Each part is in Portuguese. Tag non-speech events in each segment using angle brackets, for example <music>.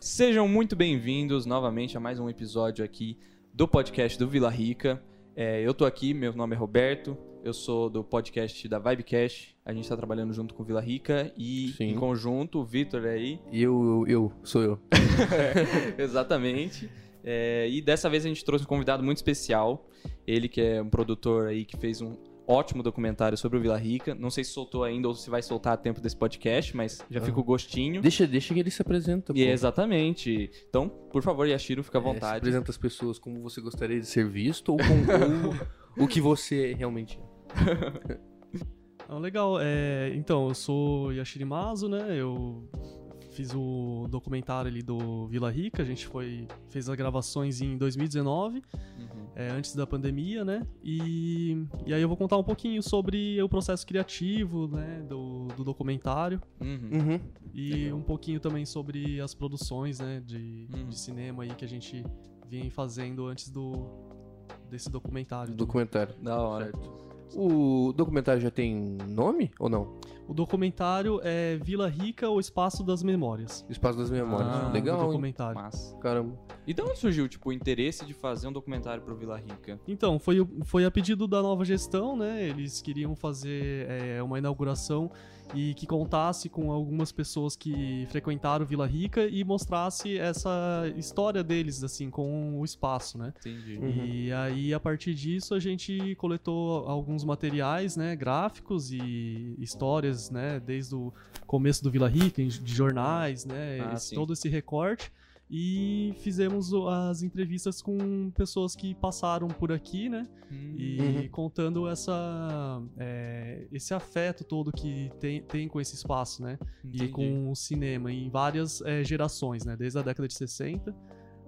Sejam muito bem-vindos novamente a mais um episódio aqui do podcast do Vila Rica. É, eu tô aqui, meu nome é Roberto, eu sou do podcast da Vibecast. A gente tá trabalhando junto com o Vila Rica e Sim. em conjunto, o Vitor é aí. E eu, eu, sou eu. <laughs> <laughs> Exatamente. É, e dessa vez a gente trouxe um convidado muito especial. Ele que é um produtor aí que fez um ótimo documentário sobre o Vila Rica. Não sei se soltou ainda ou se vai soltar a tempo desse podcast, mas já fica o gostinho. Deixa, deixa que ele se apresenta. E pô. exatamente. Então, por favor, Yashiro, fica à É, se vontade. apresenta as pessoas como você gostaria de ser visto ou como ou o que você realmente é. <laughs> Ah, legal, é, então, eu sou Yashiri Mazo, né? Eu fiz o documentário ali do Vila Rica, a gente foi, fez as gravações em 2019, Uhum. É, antes da pandemia, né? E, e aí eu vou contar um pouquinho sobre o processo criativo, né, do, do documentário Uhum. Uhum. e Legal. um pouquinho também sobre as produções, né, de, Uhum. de cinema aí que a gente vem fazendo antes do desse documentário. Documentário. Da hora. Certo. O documentário já tem nome ou não? O documentário é Vila Rica, o Espaço das Memórias. Espaço das Memórias. Ah, do Legal, hein? documentário. Massa. Caramba. E de onde surgiu, tipo, o interesse de fazer um documentário pro Vila Rica? Então, foi, o- foi a pedido da nova gestão, né? Eles queriam fazer é, uma inauguração e que contasse com algumas pessoas que frequentaram Vila Rica e mostrasse essa história deles, assim, com o espaço, né? Entendi. Uhum. E aí, a partir disso, a gente coletou alguns materiais, né, gráficos e histórias, né, desde o começo do Vila Rica, de jornais, né, Ah, esse- todo esse recorte. E fizemos o- as entrevistas com pessoas que passaram por aqui, né? Hum. E Uhum. contando essa, é, esse afeto todo que tem, tem com esse espaço, né? Entendi. E com o cinema em várias é, gerações, né? Desde a década de 60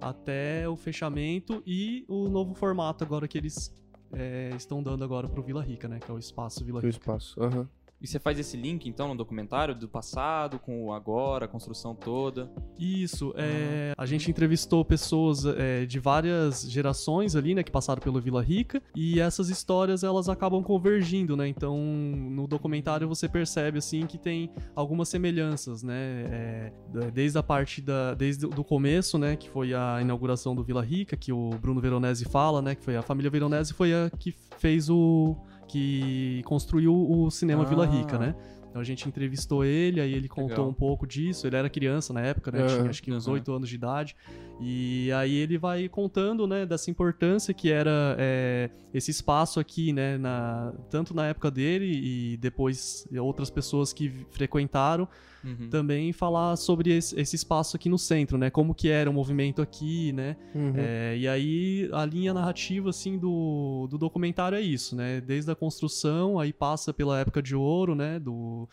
até o fechamento e o novo formato agora que eles é, estão dando agora pro Vila Rica, né? Que é o espaço Vila O Rica. espaço. Aham. E você faz esse link, então, no documentário do passado com o agora, a construção toda? Isso, é, a gente entrevistou pessoas é, de várias gerações ali, né, que passaram pelo Vila Rica, e essas histórias elas acabam convergindo, né? Então, no documentário você percebe assim que tem algumas semelhanças, né? É, desde a parte da, desde o começo, né, que foi a inauguração do Vila Rica, que o Bruno Veronese fala, né, que foi a família Veronese foi a que fez o que construiu o cinema Ah. Vila Rica, né? Então a gente entrevistou ele, aí ele contou Legal. um pouco disso. Ele era criança na época, né? Aham. Tinha acho que uns. 8 anos de idade. E aí ele vai contando, né, dessa importância que era é, esse espaço aqui, né? Na, tanto na época dele e depois outras pessoas que frequentaram Uhum. também falar sobre esse, esse espaço aqui no centro, né? Como que era o movimento aqui, né? Uhum. É, e aí a linha narrativa assim do, do documentário é isso, né? Desde a construção, aí passa pela época de ouro, né? Do,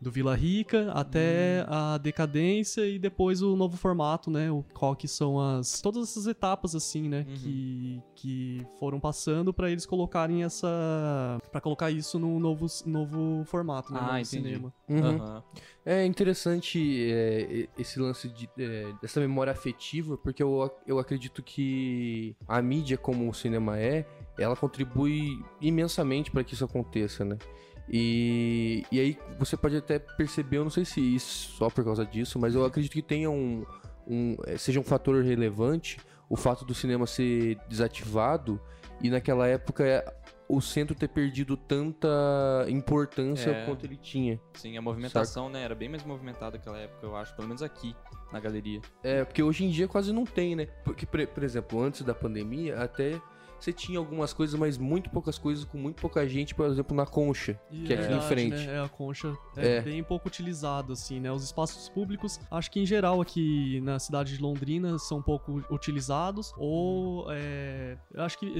do Vila Rica até a decadência e depois o novo formato, né? O qual que são as todas essas etapas assim, né? Uhum. Que, que foram passando para eles colocarem essa para colocar isso num novo novo formato, né? Ah, novo entendi. cinema. Uhum. Aham. É interessante é, esse lance de, é, dessa memória afetiva, porque eu, eu acredito que a mídia, como o cinema é, ela contribui imensamente para que isso aconteça, né? E, e aí você pode até perceber, eu não sei se isso só por causa disso, mas eu acredito que tenha um, um é, seja um fator relevante o fato do cinema ser desativado e naquela época é, o centro ter perdido tanta importância É. quanto ele tinha. Sim, a movimentação, né? Era bem mais movimentada naquela época, eu acho. Pelo menos aqui, na galeria. É, porque hoje em dia quase não tem, né? Porque, por, por exemplo, antes da pandemia, até você tinha algumas coisas, mas muito poucas coisas com muito pouca gente, por exemplo, na concha, que é aqui em verdade, frente. Né? É, a concha é, É. bem pouco utilizada, assim, né? Os espaços públicos, acho que em geral aqui na cidade de Londrina são pouco utilizados, ou é, eu acho que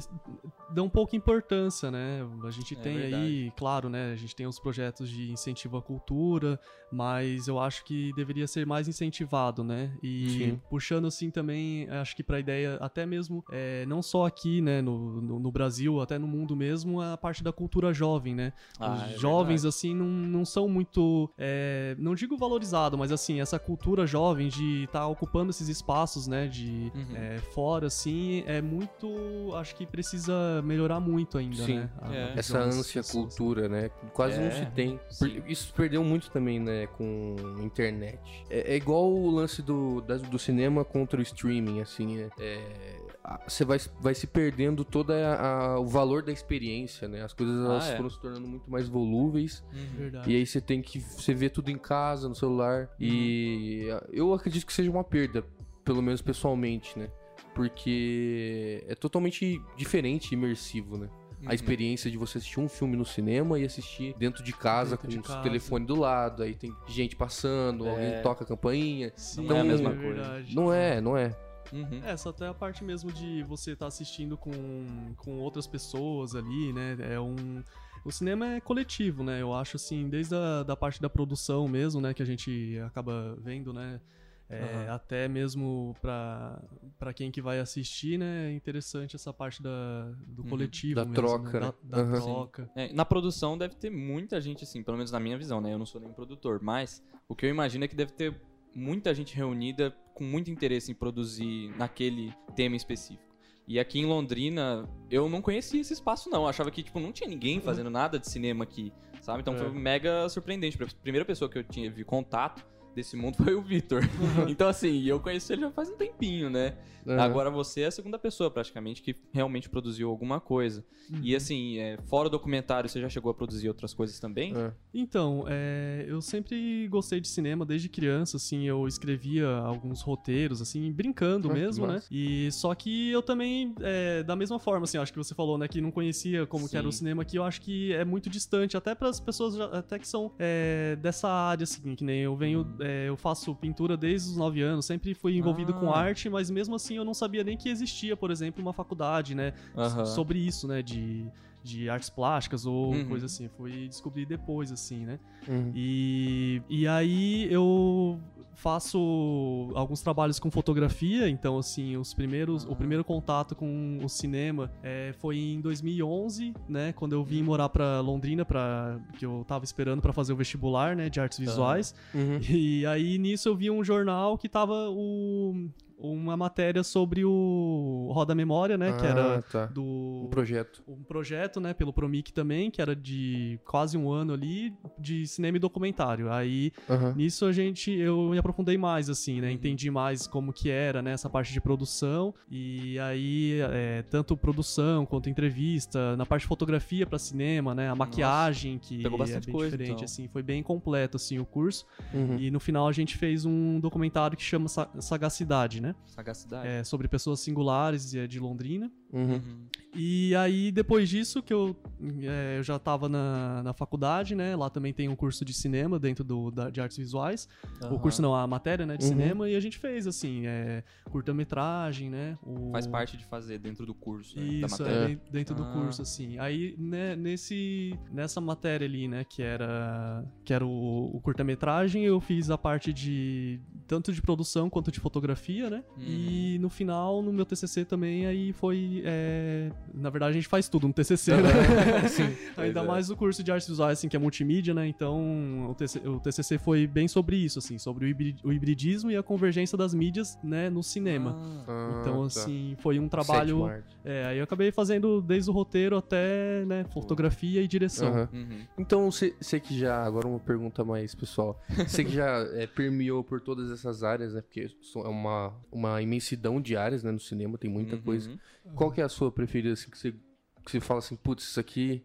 dão pouca importância, né? A gente É tem aí, claro, né? A gente tem os projetos de incentivo à cultura, mas eu acho que deveria ser mais incentivado, né? E Sim. puxando assim também, acho que pra ideia, até mesmo, é, não só aqui, né? No, no, no Brasil, até no mundo mesmo, é a parte da cultura jovem, né? Ah, Os é jovens, verdade. assim, não, não são muito. é, não digo valorizado, mas assim, essa cultura jovem de estar ocupando esses espaços, né? De Uhum. é, fora, assim, é muito. Acho que precisa melhorar muito ainda, Sim. né? a- a É. Essa ânsia cultura, né? Quase não É, se tem. sim. Isso perdeu muito também, né, com internet. É, é igual o lance do, do cinema contra o streaming, assim, é- é, você vai, vai se perdendo todo o valor da experiência, né? As coisas elas Ah, é. foram se tornando muito mais volúveis. Uhum. Verdade. E aí você tem que você vê tudo em casa, no celular. E Uhum. eu acredito que seja uma perda, pelo menos pessoalmente, né? Porque é totalmente diferente e imersivo, né? Uhum. A experiência de você assistir um filme no cinema e assistir dentro de casa, Dentro de com o casa. telefone do lado, aí tem gente passando, É. alguém toca a campainha. Sim, Não é a mesma é coisa. verdade. Não é, não é. Uhum. Essa até a parte mesmo de você estar assistindo com, com outras pessoas ali, né? É um. O cinema é coletivo, né? Eu acho assim, desde a da parte da produção mesmo, né? Que a gente acaba vendo, né? É, Aham. Até mesmo pra pra quem que vai assistir, né? É interessante essa parte da, do Uhum. coletivo Da mesmo, troca, né? né? Da, da Aham. troca. É, na produção deve ter muita gente, assim, pelo menos na minha visão, né? Eu não sou nem produtor, mas o que eu imagino é que deve ter muita gente reunida com muito interesse em produzir naquele tema específico. E aqui em Londrina, eu não conhecia esse espaço, não. Eu achava que, tipo, não tinha ninguém fazendo nada de cinema aqui, sabe? Então É. foi mega surpreendente. A primeira pessoa que eu tinha vi contato desse mundo foi o Vitor. então, assim, eu conheci ele já faz um tempinho, né? Aham. Agora você é a segunda pessoa, praticamente, que realmente produziu alguma coisa. E assim, é, fora o documentário, você já chegou a produzir outras coisas também? É. Então, é, eu sempre gostei de cinema desde criança, assim, eu escrevia alguns roteiros, assim, brincando Ah, mesmo, né? E só que eu também, é, da mesma forma, assim, acho que você falou, né, que não conhecia como que era o Sim. cinema aqui, eu acho que é muito distante, até para as pessoas já- até que são é, dessa área, assim, que nem eu venho, Hum. É, eu faço pintura desde os 9 anos, sempre fui envolvido com Ah. arte, mas mesmo assim eu não sabia nem que existia, por exemplo, uma faculdade, né, Aham. sobre isso, né, de, de artes plásticas ou Uhum. coisa assim. Fui descobrir depois, assim, né? Uhum. E, e aí eu faço alguns trabalhos com fotografia, então assim, os primeiros, o primeiro contato com o cinema é, foi em 2011, né, quando eu vim morar pra Londrina, para que eu tava esperando pra fazer o vestibular, né, de artes visuais. Uhum. E aí nisso eu vi um jornal que tava o, uma matéria sobre o Roda Memória, né, que Ah, era tá. do Um projeto. um projeto, né, pelo Promic também, que era de quase um ano ali, de cinema e documentário. Aí, nisso a gente, eu me aprofundei mais, assim, né, Uhum. entendi mais como que era, né, essa parte de produção, e aí, é, tanto produção quanto entrevista, na parte de fotografia pra cinema, né, a maquiagem, que pegou bastante é bem coisa, diferente, então. assim, foi bem completo, assim, o curso, Uhum. e no final a gente fez um documentário que chama Sa- Sagacidade, né, Sagacidade. é, sobre pessoas singulares é, de Londrina, Uhum. Uhum. e aí, depois disso, que eu, é, eu já tava na, na faculdade, né? Lá também tem um curso de cinema dentro do, da- de artes visuais. O Aham. curso não, a matéria, né? De Uhum. cinema. E a gente fez, assim, é, curta-metragem, né? O... Faz parte de fazer dentro do curso, né, da Isso, matéria. é, den- dentro do Ah. curso, assim. Aí, né, nesse, nessa matéria ali, né, que era, que era o, o curta-metragem, eu fiz a parte de tanto de produção quanto de fotografia, né? Uhum. E no final, no meu TCC também, aí foi... é, Na verdade, a gente faz tudo no TCC, né? <laughs> Sim. Ainda é. mais o curso de artes visuais, assim, que é multimídia, né? Então, o, TC o TCC foi bem sobre isso, assim, sobre o, hibri- o hibridismo e a convergência das mídias, né, no cinema. Ah, Ah, Então, tá. assim, foi um trabalho. É, aí eu acabei fazendo desde o roteiro até, né, fotografia e direção. Aham. uhum. Então, você que já. Agora uma pergunta mais pessoal. <laughs> Você que já é, permeou por todas essas áreas, né? Porque são- é uma, uma imensidão de áreas, né? No cinema, tem muita Uhum. coisa. Qual que é a sua preferida, assim, que você, que você fala assim, putz, isso aqui.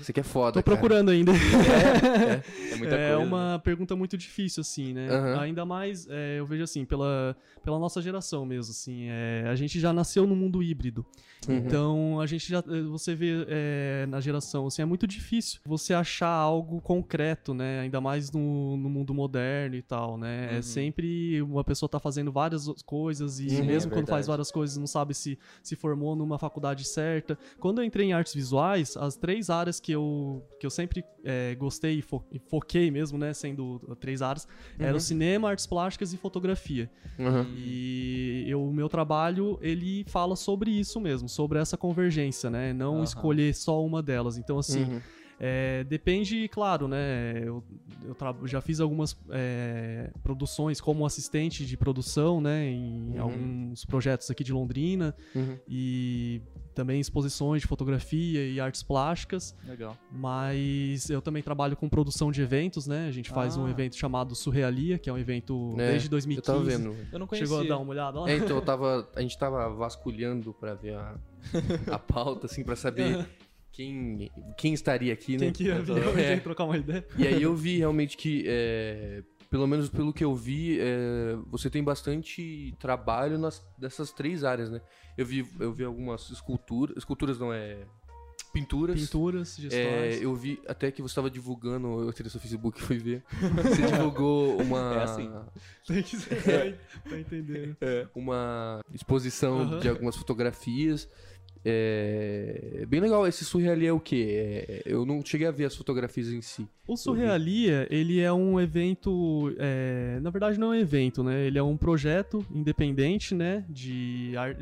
Isso aqui é <laughs> foda. Tô cara. procurando ainda. É muita é coisa. uma pergunta muito difícil, assim, né? Aham. Ainda mais, é, eu vejo assim, pela, pela nossa geração mesmo, assim. é, a gente já nasceu no mundo híbrido. Uhum. Então, a gente já. eh, Você vê é, na geração, assim, é muito difícil você achar algo concreto, né? Ainda mais no, no mundo moderno e tal, né? Uhum. É sempre uma pessoa tá fazendo várias coisas e Sim, mesmo é quando faz várias coisas não sabe se se formou numa faculdade certa. Quando eu entrei entrei em artes visuais, as três áreas que eu, que eu sempre é, gostei e, fo foquei mesmo, né, sendo três áreas, Uhum. eram cinema, artes plásticas e fotografia. Aham. E o meu trabalho, ele fala sobre isso mesmo, sobre essa convergência, né? Não Aham. escolher só uma delas. Então, assim, Uhum. É, depende, claro, né? Eu, eu já fiz algumas é, produções como assistente de produção, né? Em Uhum. alguns projetos aqui de Londrina Uhum. e também exposições de fotografia e artes plásticas. Legal. Mas eu também trabalho com produção de eventos, né? A gente faz um Ah. evento chamado Surrealia, que é um evento É, desde Eu 2015. tava vendo. Eu não conhecia. Chegou a dar uma olhada lá? É, então eu <laughs> tava. A gente tava vasculhando pra ver a, a pauta, assim, pra saber <laughs> quem, quem estaria aqui, né? Quem que ia <laughs> vir É. hoje aí trocar uma ideia? E aí eu vi realmente que, é, pelo menos pelo que eu vi, é, você tem bastante trabalho nas, dessas três áreas, né? Eu vi, eu vi algumas esculturas, esculturas não é, pinturas. Pinturas, É, gestuais. eu vi até que você estava divulgando, eu entrei no seu Facebook e fui ver. Você <laughs> divulgou uma, É assim. Tem que ser pra, pra entender. né? uma exposição de algumas fotografias. É bem legal. Esse surreal é o quê? É, eu não cheguei a ver as fotografias em si. O Surrealia, ele é um evento, é, na verdade não é um evento, né? Ele é um projeto independente, né? De ar-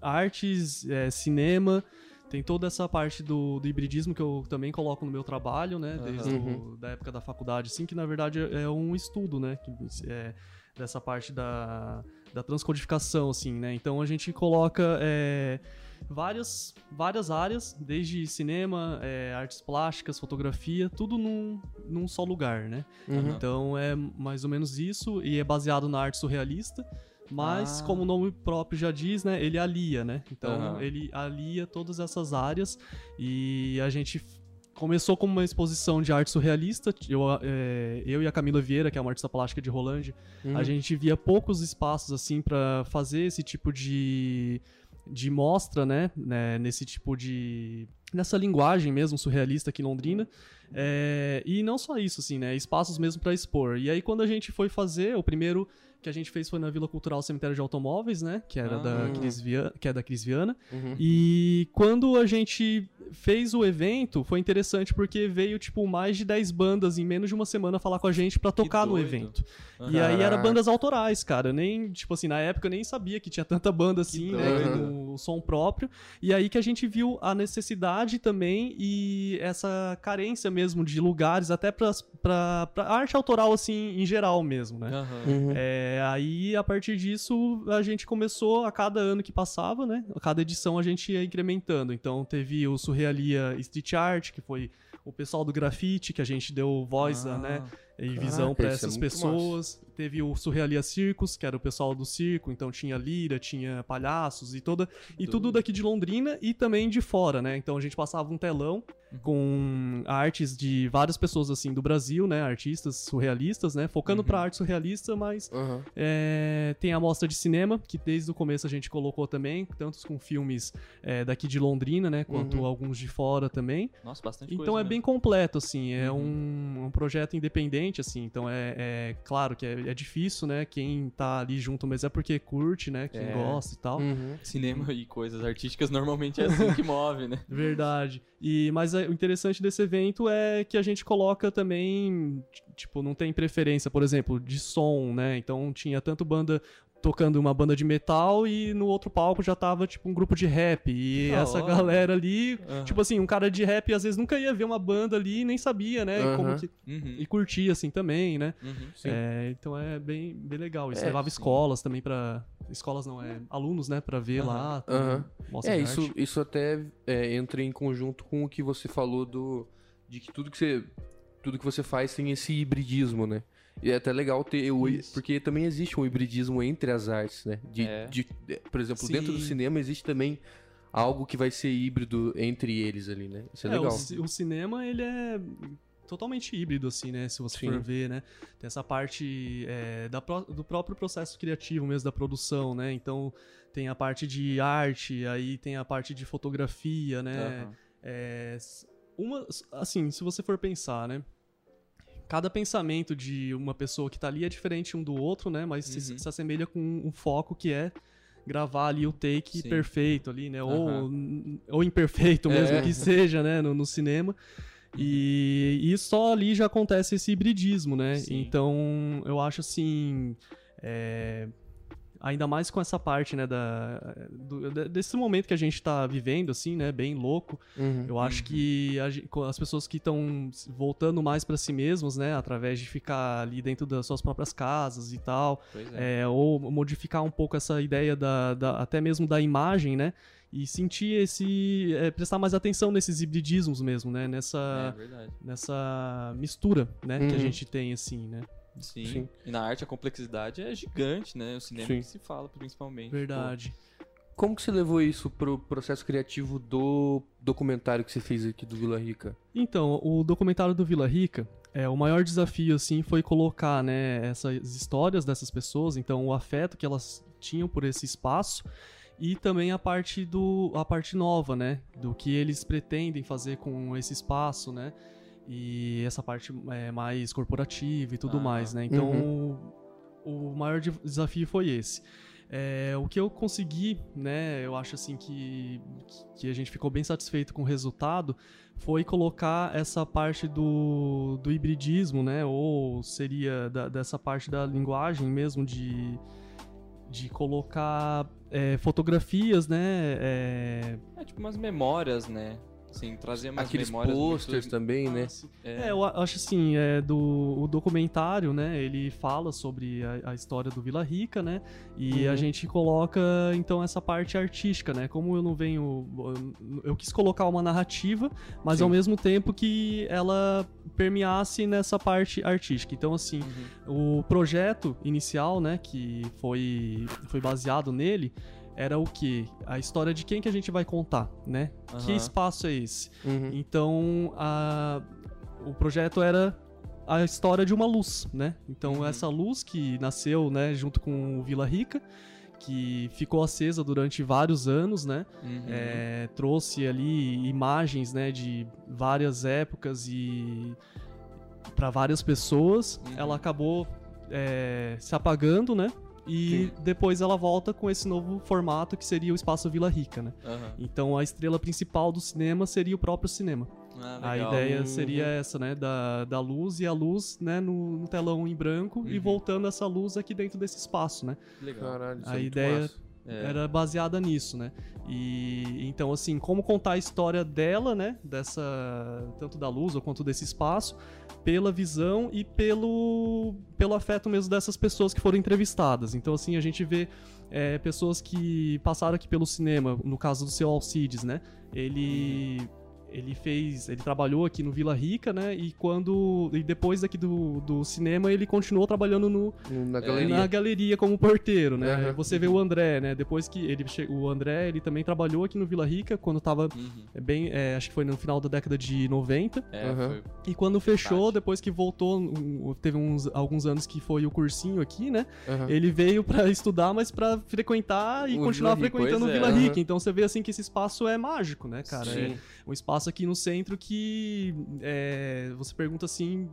artes, é, cinema, tem toda essa parte do, do hibridismo que eu também coloco no meu trabalho, né? Desde Uhum. o- da época da faculdade, assim, que na verdade é é um estudo, né? Que, é, dessa parte da, da transcodificação, assim, né? Então a gente coloca é, várias, várias áreas, desde cinema, é, artes plásticas, fotografia, tudo num, num só lugar, né? Uhum. Então é mais ou menos isso, e é baseado na arte surrealista. Mas, Ah. como o nome próprio já diz, né? Ele alia, né? Então, Aham. ele alia todas essas áreas. E a gente começou como uma exposição de arte surrealista. Eu, é, eu e a Camila Vieira, que é uma artista plástica de Rolândia, Uhum. a gente via poucos espaços, assim, pra fazer esse tipo de, de mostra, né? né, Nesse tipo de... Nessa linguagem mesmo surrealista aqui em Londrina. É, e não só isso, assim, né? Espaços mesmo pra expor. E aí, quando a gente foi fazer, o primeiro que a gente fez foi na Vila Cultural Cemitério de Automóveis, né? Que era Ah. da Cris Via- que é da Cris Viana. Uhum. E quando a gente fez o evento, foi interessante porque veio, tipo, mais de 10 bandas em menos de uma semana falar com a gente pra tocar no evento. Aham. E aí era bandas autorais, cara. Eu Nem, tipo assim, na época eu nem sabia que tinha tanta banda assim, né? No som próprio. E aí que a gente viu a necessidade também e essa carência mesmo de lugares, até pra, pra, pra arte autoral, assim, em geral mesmo, né? Uhum. É, aí, a partir disso, a gente começou, a cada ano que passava, né? A cada edição a gente ia incrementando. Então, teve o Surrealia Street Art, que foi o pessoal do grafite, que a gente deu voz, Ah. né? E Caraca, visão esse é essas muito pessoas. Teve o Surrealia Circus, que era o pessoal do circo, então tinha lira, tinha palhaços e toda e tudo daqui de Londrina e também de fora, né? Então a gente passava um telão com artes de várias pessoas assim do Brasil, né? Artistas surrealistas, né? Focando pra arte surrealista, mas Uhum. é, tem a mostra de cinema, que desde o começo a gente colocou também, tanto com filmes é, daqui de Londrina, né? Quanto Uhum. alguns de fora também. Nossa, bastante Então é bem mesmo. completo, assim. É Uhum. um, um projeto independente, assim. Então é, é claro que é, é difícil, né? Quem tá ali junto, mas é porque curte, né? Quem É. gosta e tal. Uhum. Cinema e coisas artísticas normalmente é assim que move, né? <laughs> Verdade. E, mas é- o interessante desse evento é que a gente coloca também, tipo, não tem preferência, por exemplo, de som, né? Então tinha tanto banda tocando uma banda de metal e no outro palco já tava, tipo, um grupo de rap. E Da essa hora. galera ali, Aham. tipo assim, um cara de rap às vezes nunca ia ver uma banda ali e nem sabia, né? Aham. Como que... Uhum. E curtia, assim, também, né? Uhum. É, então é bem, bem legal. Isso É, levava sim. escolas também pra... Escolas não, é alunos, né? Pra ver lá. É, isso, arte. isso até é, entra em conjunto com o que você falou do. De que tudo que você. Tudo que você faz tem esse hibridismo, né? E é até legal ter o. Isso. Porque também existe um hibridismo entre as artes, né? De, É. de- de- por exemplo, Sim. dentro do cinema existe também algo que vai ser híbrido entre eles ali, né? Isso é, É, legal. O, o cinema, ele é totalmente híbrido, assim, né? Se você Sim. for ver, né? Tem essa parte é, da do próprio processo criativo mesmo, da produção, né? Então, tem a parte de arte, aí tem a parte de fotografia, né? Aham. É, uma, assim, se você for pensar, né? Cada pensamento de uma pessoa que tá ali é diferente um do outro, né? Mas se, Uhum. se assemelha com um foco que é gravar ali o take Sim. perfeito ali, né? Ou, ou imperfeito mesmo É. que seja, né? No, no cinema. E, e só ali já acontece esse hibridismo, né? Sim. Então, eu acho assim. é, Ainda mais com essa parte, né, da, do- de- desse momento que a gente tá vivendo, assim, né, bem louco, Uhum. eu acho que a as pessoas que estão voltando mais pra si mesmos, né, através de ficar ali dentro das suas próprias casas e tal, é. é, ou modificar um pouco essa ideia da, da- até mesmo da imagem, né, e sentir esse, é, prestar mais atenção nesses hibridismos mesmo, né, É nessa, verdade. nessa mistura, né, que a Uhum. gente tem assim, né. Sim. Sim. E na arte a complexidade é gigante, né? O cinema Sim. que se fala, principalmente. Verdade. Como que você levou isso pro processo criativo do documentário que você fez aqui do Vila Rica? Então, o documentário do Vila Rica, é, o maior desafio, assim, foi colocar, né, essas histórias dessas pessoas, então o afeto que elas tinham por esse espaço e também a parte do a parte nova, né, do que eles pretendem fazer com esse espaço, né, e essa parte é, mais corporativa e tudo Ah, mais, né. Então, o, o maior de- desafio foi esse. É, o que eu consegui, né, eu acho assim que, que a gente ficou bem satisfeito com o resultado, foi colocar essa parte do, do hibridismo, né, ou seria da- dessa parte da linguagem mesmo de, de colocar é, fotografias, né, é, É tipo umas memórias, né? Assim, trazer umas Aqueles memórias. posters muito... também, né? É, eu a- acho assim, é, do, o documentário, né, ele fala sobre a, a história do Vila Rica, né, e Uhum. a gente coloca, então, essa parte artística, né, como eu não venho, eu- eu quis colocar uma narrativa, mas Sim. ao mesmo tempo que ela permeasse nessa parte artística. Então, assim, Uhum. o projeto inicial, né, que foi, foi baseado nele, era o que? A história de quem que a gente vai contar, né? Que Aham. espaço é esse? Uhum. Então, a- o projeto era a história de uma luz, né? Então, Uhum. essa luz que nasceu, né, junto com o Vila Rica, que ficou acesa durante vários anos, né? Uhum. É, trouxe ali imagens, né, de várias épocas e para várias pessoas. Uhum. Ela acabou é, se apagando, né? E depois ela volta com esse novo formato que seria o espaço Vila Rica, né? Aham. Então a estrela principal do cinema seria o próprio cinema. Ah, A ideia Uhum. seria essa, né? Da, da luz e a luz, né? No, no telão em branco e Uhum. voltando essa luz aqui dentro desse espaço, né? Legal. Caralho, isso A é muito ideia- massa. É. Era baseada nisso, né? E então, assim, como contar a história dela, né? Dessa. Tanto da luz quanto desse espaço, pela visão e pelo, pelo afeto mesmo dessas pessoas que foram entrevistadas. Então, assim, a gente vê é, pessoas que passaram aqui pelo cinema, no caso do seu Alcides, né? Ele. Ele fez. Ele trabalhou aqui no Vila Rica, né? E quando. E depois aqui do, do cinema, ele continuou trabalhando no, Na É, galeria. na galeria como porteiro, né? Aham. Você vê o André, né? Depois que ele o André, ele também trabalhou aqui no Vila Rica quando tava Uhum. é, bem, é, acho que foi no final da década de 90. É, foi. E quando fechou, depois que voltou, um, teve uns alguns anos que foi o cursinho aqui, né? Ele veio pra estudar, mas pra frequentar e O continuar Vila frequentando o é. Vila Aham. Rica. Então você vê assim que esse espaço é mágico, né, cara? Sim. É um espaço aqui no centro que é, você pergunta assim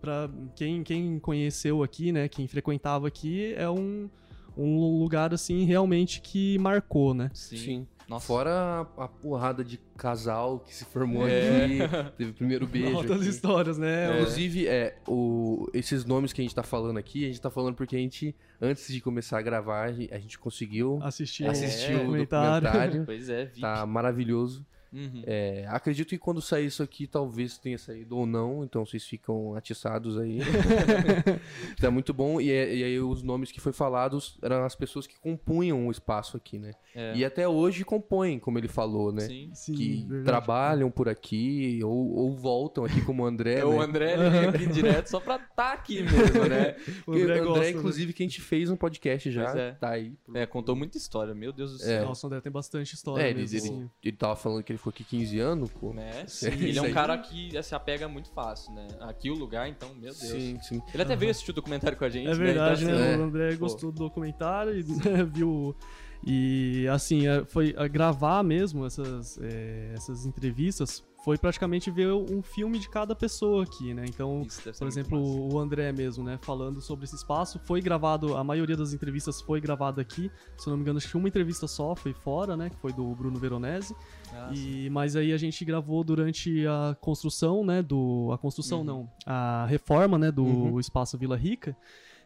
pra quem, quem conheceu aqui, né, quem frequentava aqui, é um, um lugar assim realmente que marcou, né? Sim. Sim. Nossa. Fora a, a porrada de casal que se formou É. aqui, teve o primeiro <laughs> beijo. Altas aqui. histórias, né? Inclusive, é, o, esses nomes que a gente tá falando aqui, a gente tá falando porque a gente, antes de começar a gravar, a gente, conseguiu Assistir, É, assistir o o documentário. documentário. <laughs> Pois é, vi. Tá maravilhoso. Uhum. É, acredito que quando sair isso aqui, talvez tenha saído ou não, então vocês ficam atiçados aí. <laughs> tá muito bom. E, é- e aí os nomes que foi falados eram as pessoas que compunham o espaço aqui, né? É. E até hoje compõem, como ele falou, né? Sim. Sim, que verdade. trabalham por aqui ou, ou voltam aqui como o André, É, o né? André ele vem aqui direto só pra tá aqui mesmo, né? <laughs> O André o gosta, André, né? inclusive, que a gente fez um podcast já, é. tá aí. É, contou muita história, meu Deus do É. céu. Nossa, o André tem bastante história É, ele, mesmo, ele, assim. ele tava falando que ele ficou aqui 15 anos, pô. Né? <laughs> Sim, ele é um cara que se apega muito fácil, né? Aqui o lugar, então, meu Deus. Sim, sim. Ele até veio assistir o documentário com a gente, É né? verdade, Então, né? assim, É. O André Pô. gostou do documentário e <laughs> viu E assim, é, foi a gravar mesmo essas, é, essas entrevistas foi praticamente ver um filme de cada pessoa aqui, né? Então, por exemplo, o André mesmo, né, falando sobre esse espaço, foi gravado, a maioria das entrevistas foi gravada aqui. Se eu não me engano, acho que uma entrevista só foi fora, né, que foi do Bruno Veronese. Ah. E, mas aí a gente gravou durante a construção, né, do a construção Uhum. não, a reforma, né, do Uhum. espaço Vila Rica.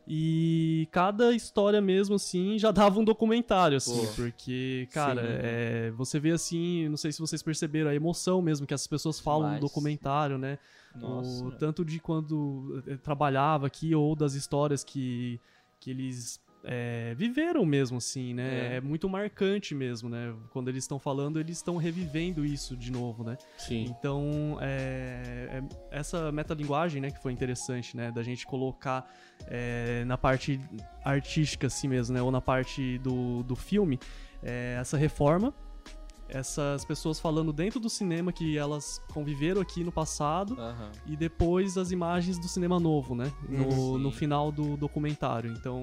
E cada história mesmo assim já <laughs> dava um documentário assim, Pô. porque cara, Sim. é, você vê assim, não sei se vocês perceberam a emoção mesmo que as pessoas falam no Demais. documentário, né? Nossa. O, tanto de quando eh, trabalhava aqui ou das histórias que, que eles é, viveram mesmo, assim, né? É. É. muito marcante mesmo, né? Quando eles estão falando, eles estão revivendo isso de novo, né? Sim. Então, é, é- essa metalinguagem, né, que foi interessante, né, da gente colocar é, na parte artística, assim mesmo, né, ou na parte do, do filme, é, essa reforma, essas pessoas falando dentro do cinema que elas conviveram aqui no passado Aham. e depois as imagens do cinema novo, né, no, Sim. no final do documentário. Então,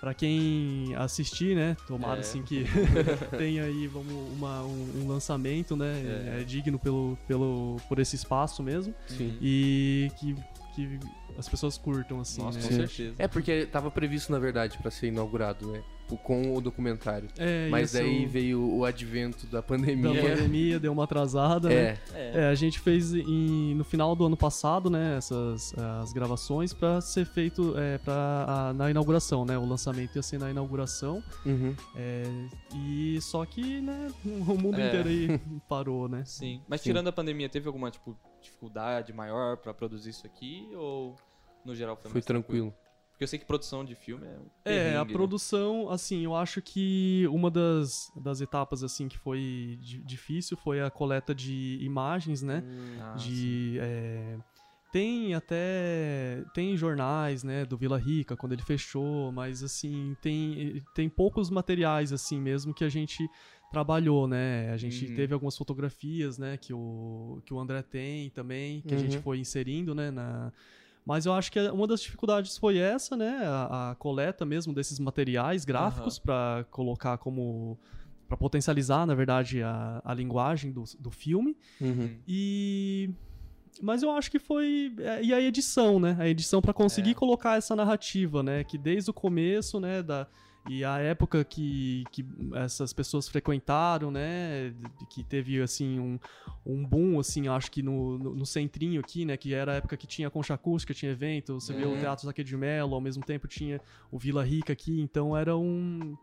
Pra quem assistir, né? Tomara É. assim que <laughs> tenha aí vamos, uma- um, um lançamento, né? É. É. digno pelo, pelo, por esse espaço mesmo. Sim. E que, que as pessoas curtam, assim, Nossa, né? com certeza. É porque tava previsto, na verdade, pra ser inaugurado, né? O- Com o documentário. É, Mas isso, daí veio o advento da da pandemia. pandemia, deu uma atrasada, né? É, É. É, a gente fez em- no final do ano passado, né, essas as gravações pra ser feito é, pra, a- na inauguração, né? O lançamento ia ser na inauguração. uhum. É, e só que, né, o mundo É. inteiro aí parou, né? Sim. Mas Sim. tirando a pandemia, teve alguma tipo, dificuldade maior pra produzir isso aqui? Ou no geral foi, Foi mais tranquilo. Porque eu sei que produção de filme é. um É, a né? produção, assim, eu acho que uma das, das etapas, assim, que foi di- difícil foi a coleta de imagens, né? Ah, sim. de é, tem até tem jornais né do Vila Rica quando ele fechou mas assim tem tem poucos materiais assim mesmo que a gente trabalhou né a gente Uhum. teve algumas fotografias né que o que o André tem também que a gente Uhum. foi inserindo né na mas eu acho que uma das dificuldades foi essa, né? A, a coleta mesmo desses materiais gráficos pra colocar como para potencializar, na verdade, a, a linguagem do, do filme. Uhum. E. Mas eu acho que foi. é, E a edição, né? A edição pra conseguir É. colocar essa narrativa, né? Que desde o começo, né? Da, e a época que, que essas pessoas frequentaram, né? Que teve, assim, um, um boom, assim, acho que no, no, no centrinho aqui, né? Que era a época que tinha concha acústica, tinha evento. Você vê o Uhum. Teatro Zaque de Mello, ao mesmo tempo tinha o Vila Rica aqui. Então era um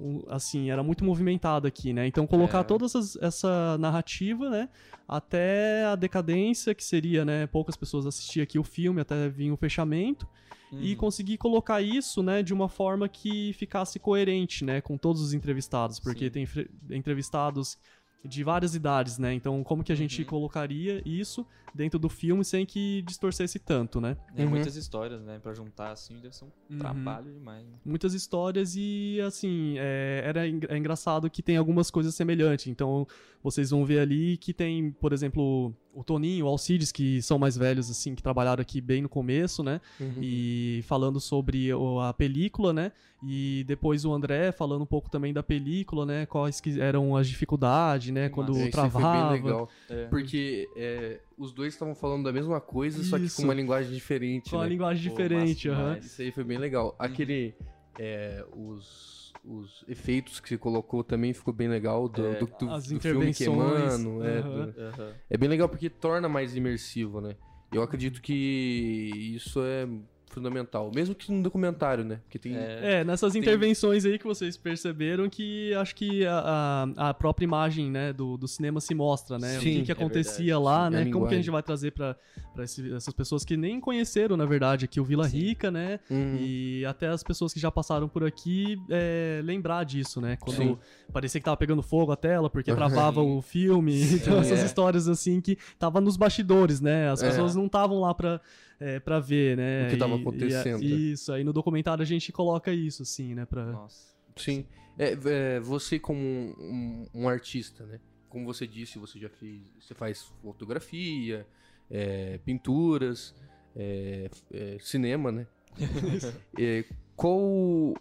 um- assim, era muito movimentado aqui, né? Então colocar É. toda essas- essa narrativa, né? Até a decadência, que seria, né? Poucas pessoas assistiam aqui o filme, até vir o fechamento. E Uhum. conseguir colocar isso, né, de uma forma que ficasse coerente, né, com todos os entrevistados, porque Sim. tem entrevistados de várias idades, né? Então, como que a gente Uhum. colocaria isso dentro do filme sem que distorcesse tanto, né? É, Uhum. muitas histórias, né? Pra juntar assim deve ser um Uhum. trabalho demais. né? muitas histórias e assim é, era en- é engraçado que tem algumas coisas semelhantes então vocês vão ver ali que tem por exemplo o Toninho o Alcides que são mais velhos assim que trabalharam aqui bem no começo né Uhum. e falando sobre a película né e depois o André falando um pouco também da película né quais que eram as dificuldades né Que quando massa. Isso aí foi travava bem legal. É. Porque é, os dois estavam falando da mesma coisa, só que Isso. com uma linguagem diferente. com né? linguagem Pô, diferente aham. demais. Isso aí foi bem legal. Aquele. é, os, os efeitos que você colocou também ficou bem legal. Do, É, do, do- as do filme intervenções, queimando. é, do- Aham. é bem legal porque torna mais imersivo, né? Eu acredito que isso é fundamental. Mesmo que no documentário, né? Porque tem. É. É, nessas intervenções aí que vocês perceberam que acho que a, a, a própria imagem, né, do, do cinema se mostra, né? Sim, o que, que é acontecia verdade, lá, sim, né? Como que a gente vai trazer pra, pra esse- essas pessoas que nem conheceram, na verdade, aqui o Vila Sim. Rica, né? Uhum. E até as pessoas que já passaram por aqui é, lembrar disso, né? Quando Sim. parecia que tava pegando fogo a tela porque Sim. travava o filme. <laughs> Então, essas é. histórias assim que tava nos bastidores, né? As É. pessoas não estavam lá pra, é, pra ver, né? O que tava E- e- acontecendo. isso, aí no documentário a gente coloca isso, assim, né? Pra... Nossa. Sim. É, é, você como um, um- um artista, né? Como você disse, você já fez. Você faz fotografia, é, pinturas, é, é, cinema, né? <laughs> É, qual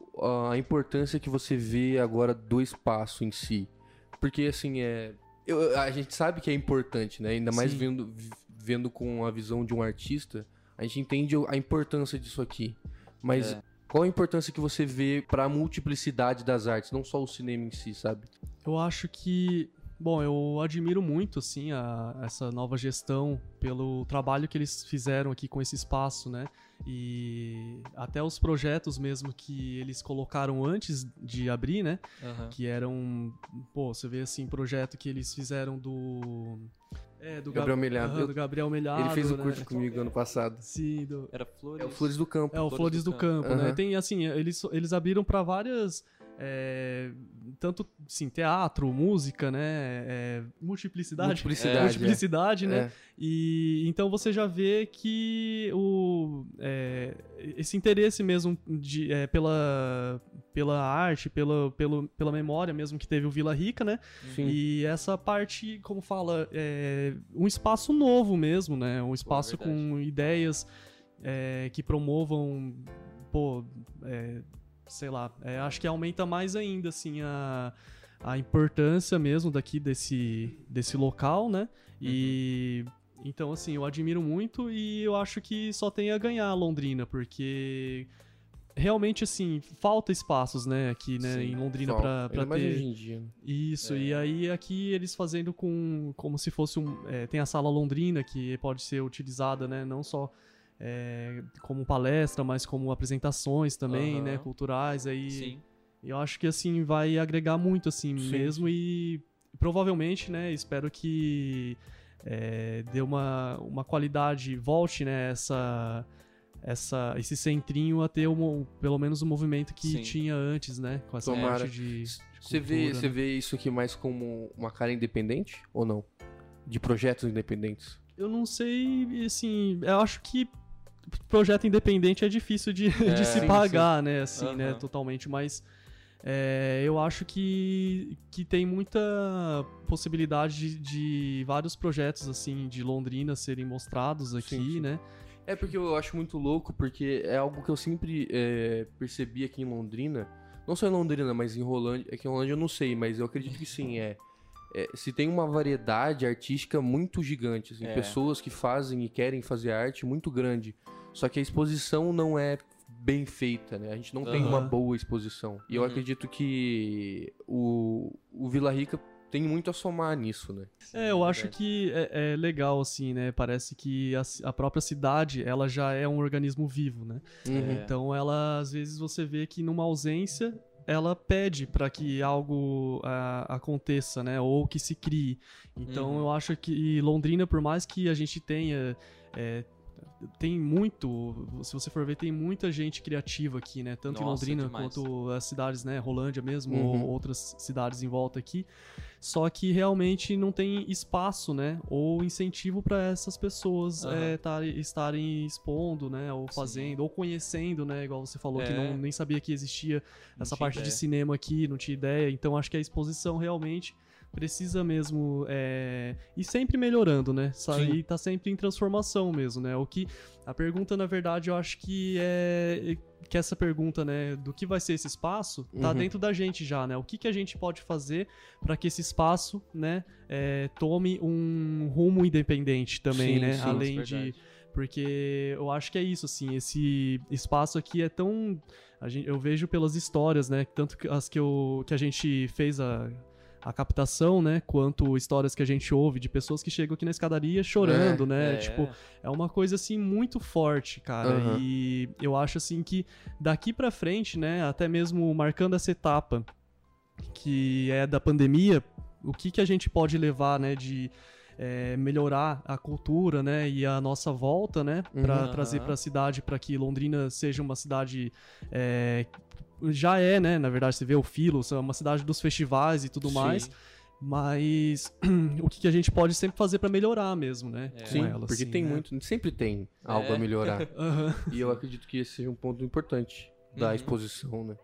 a importância que você vê agora do espaço em si? Porque, assim, é... eu- a gente sabe que é importante, né? Ainda mais Sim. vendo, vendo com a visão de um artista, a gente entende a importância disso aqui. Mas É. qual a importância que você vê pra multiplicidade das artes, não só o cinema em si, sabe? Eu acho que, bom, eu admiro muito assim a, essa nova gestão pelo trabalho que eles fizeram aqui com esse espaço, né? E até os projetos mesmo que eles colocaram antes de abrir, né? Aham. Que eram, pô, você vê assim, projeto que eles fizeram do é, do Gabriel Gab- Melhado. Eu- do Gabriel Melhado. Ele fez o né? curso comigo ano passado. Sim, do, Era Flores. É o Flores do Campo. é, o Flores, do, Campo, né? Aham. Tem, assim, eles, eles abriram para várias. É, tanto, sim, teatro, música, né? é, multiplicidade. Multiplicidade, É, multiplicidade, né? É. E então você já vê que o, é, esse interesse mesmo de, é, pela, pela arte, pela, pelo, pela memória mesmo que teve o Vila Rica, né? Sim. E essa parte, como fala, é um espaço novo mesmo, né? Um espaço verdade. com ideias é, que promovam, pô, é, sei lá, é, acho que aumenta mais ainda, assim, a, a importância mesmo daqui desse, desse local, né? E... Então, assim, eu admiro muito e eu acho que só tem a ganhar a Londrina, porque realmente, assim, falta espaços, né, aqui, né, Sim, em Londrina mais ter... hoje em dia. Isso, É. e aí aqui eles fazendo com como se fosse um. é, tem a sala londrina que pode ser utilizada, né? Não só é, como palestra, mas como apresentações também, Aham. né? Culturais. Aí Sim. eu acho que assim vai agregar muito, assim, Sim. mesmo. E provavelmente, né? Espero que é, dê uma, uma qualidade, volte, né? Essa. Essa, esse centrinho a ter um, pelo menos o movimento que Sim. tinha antes, né? Com essa Tomara. parte de. Você vê, né? vê isso aqui mais como uma cara independente ou não? De projetos independentes? Eu não sei, assim, eu acho que projeto independente é difícil de, de É, se sim, pagar, né, assim, né, Aham. totalmente, mas é, eu acho que, que tem muita possibilidade de, de vários projetos, assim, de Londrina serem mostrados aqui, Sim, sim. né, É porque eu acho muito louco, porque é algo que eu sempre é, percebi aqui em Londrina. Não só em Londrina, mas em Rolândia. É que em Rolândia eu não sei, mas eu acredito que sim. É, é, se tem uma variedade artística muito gigante. assim, É. Pessoas que fazem e querem fazer arte muito grande. Só que a exposição não é bem feita, né? A gente não tem Aham. uma boa exposição. E eu Uhum. acredito que o, o Vila Rica tem muito a somar nisso, né? É, eu acho verdade. que é, é legal, assim, né? Parece que a, a própria cidade, ela já é um organismo vivo, né? Uhum. É. Então, ela, às vezes, você vê que numa ausência, ela pede para que algo ah, aconteça, né? Ou que se crie. Então, Uhum. eu acho que Londrina, por mais que a gente tenha. é, tem muito, se você for ver, tem muita gente criativa aqui, né? Tanto em Nossa, Londrina demais. quanto as cidades, né? Rolândia mesmo, Uhum. ou outras cidades em volta aqui. Só que realmente não tem espaço, né? Ou incentivo para essas pessoas Aham. é, tarem- estarem expondo, né? Ou Sim. fazendo, ou conhecendo, né? Igual você falou, que É. não, nem sabia que existia Não essa parte de ideia. cinema aqui, não tinha ideia. Então acho que a exposição realmente precisa mesmo é, ir sempre melhorando, né? Sa- Sim. E tá sempre em transformação mesmo, né? O que a pergunta na verdade eu acho que é que essa pergunta, né, do que vai ser esse espaço, tá Uhum. dentro da gente já, né? O que que a gente pode fazer para que esse espaço, né, é, tome um rumo independente também, Sim, né? sim, Além Verdade. de porque eu acho que é isso, assim, esse espaço aqui é tão. gente- eu vejo pelas histórias, né? Tanto que as que, eu, que a gente fez a, a captação, né? Quanto histórias que a gente ouve de pessoas que chegam aqui na escadaria chorando, É, né? É. Tipo, é uma coisa assim muito forte, cara. Aham. E eu acho assim que daqui pra frente, né, até mesmo marcando essa etapa que é da pandemia, o que que a gente pode levar, né, de é, melhorar a cultura, né, e a nossa volta, né, para Uhum. trazer para a cidade, para que Londrina seja uma cidade é, já é, né, na verdade você vê o Filo, é uma cidade dos festivais e tudo Sim. mais. Mas <clears throat> o que, a gente pode sempre fazer para melhorar mesmo, né? É. com Sim, ela, porque assim, tem né? muito, sempre tem algo É. a melhorar. <laughs> Aham. e eu acredito que esse seja um ponto importante da Uhum. exposição, né?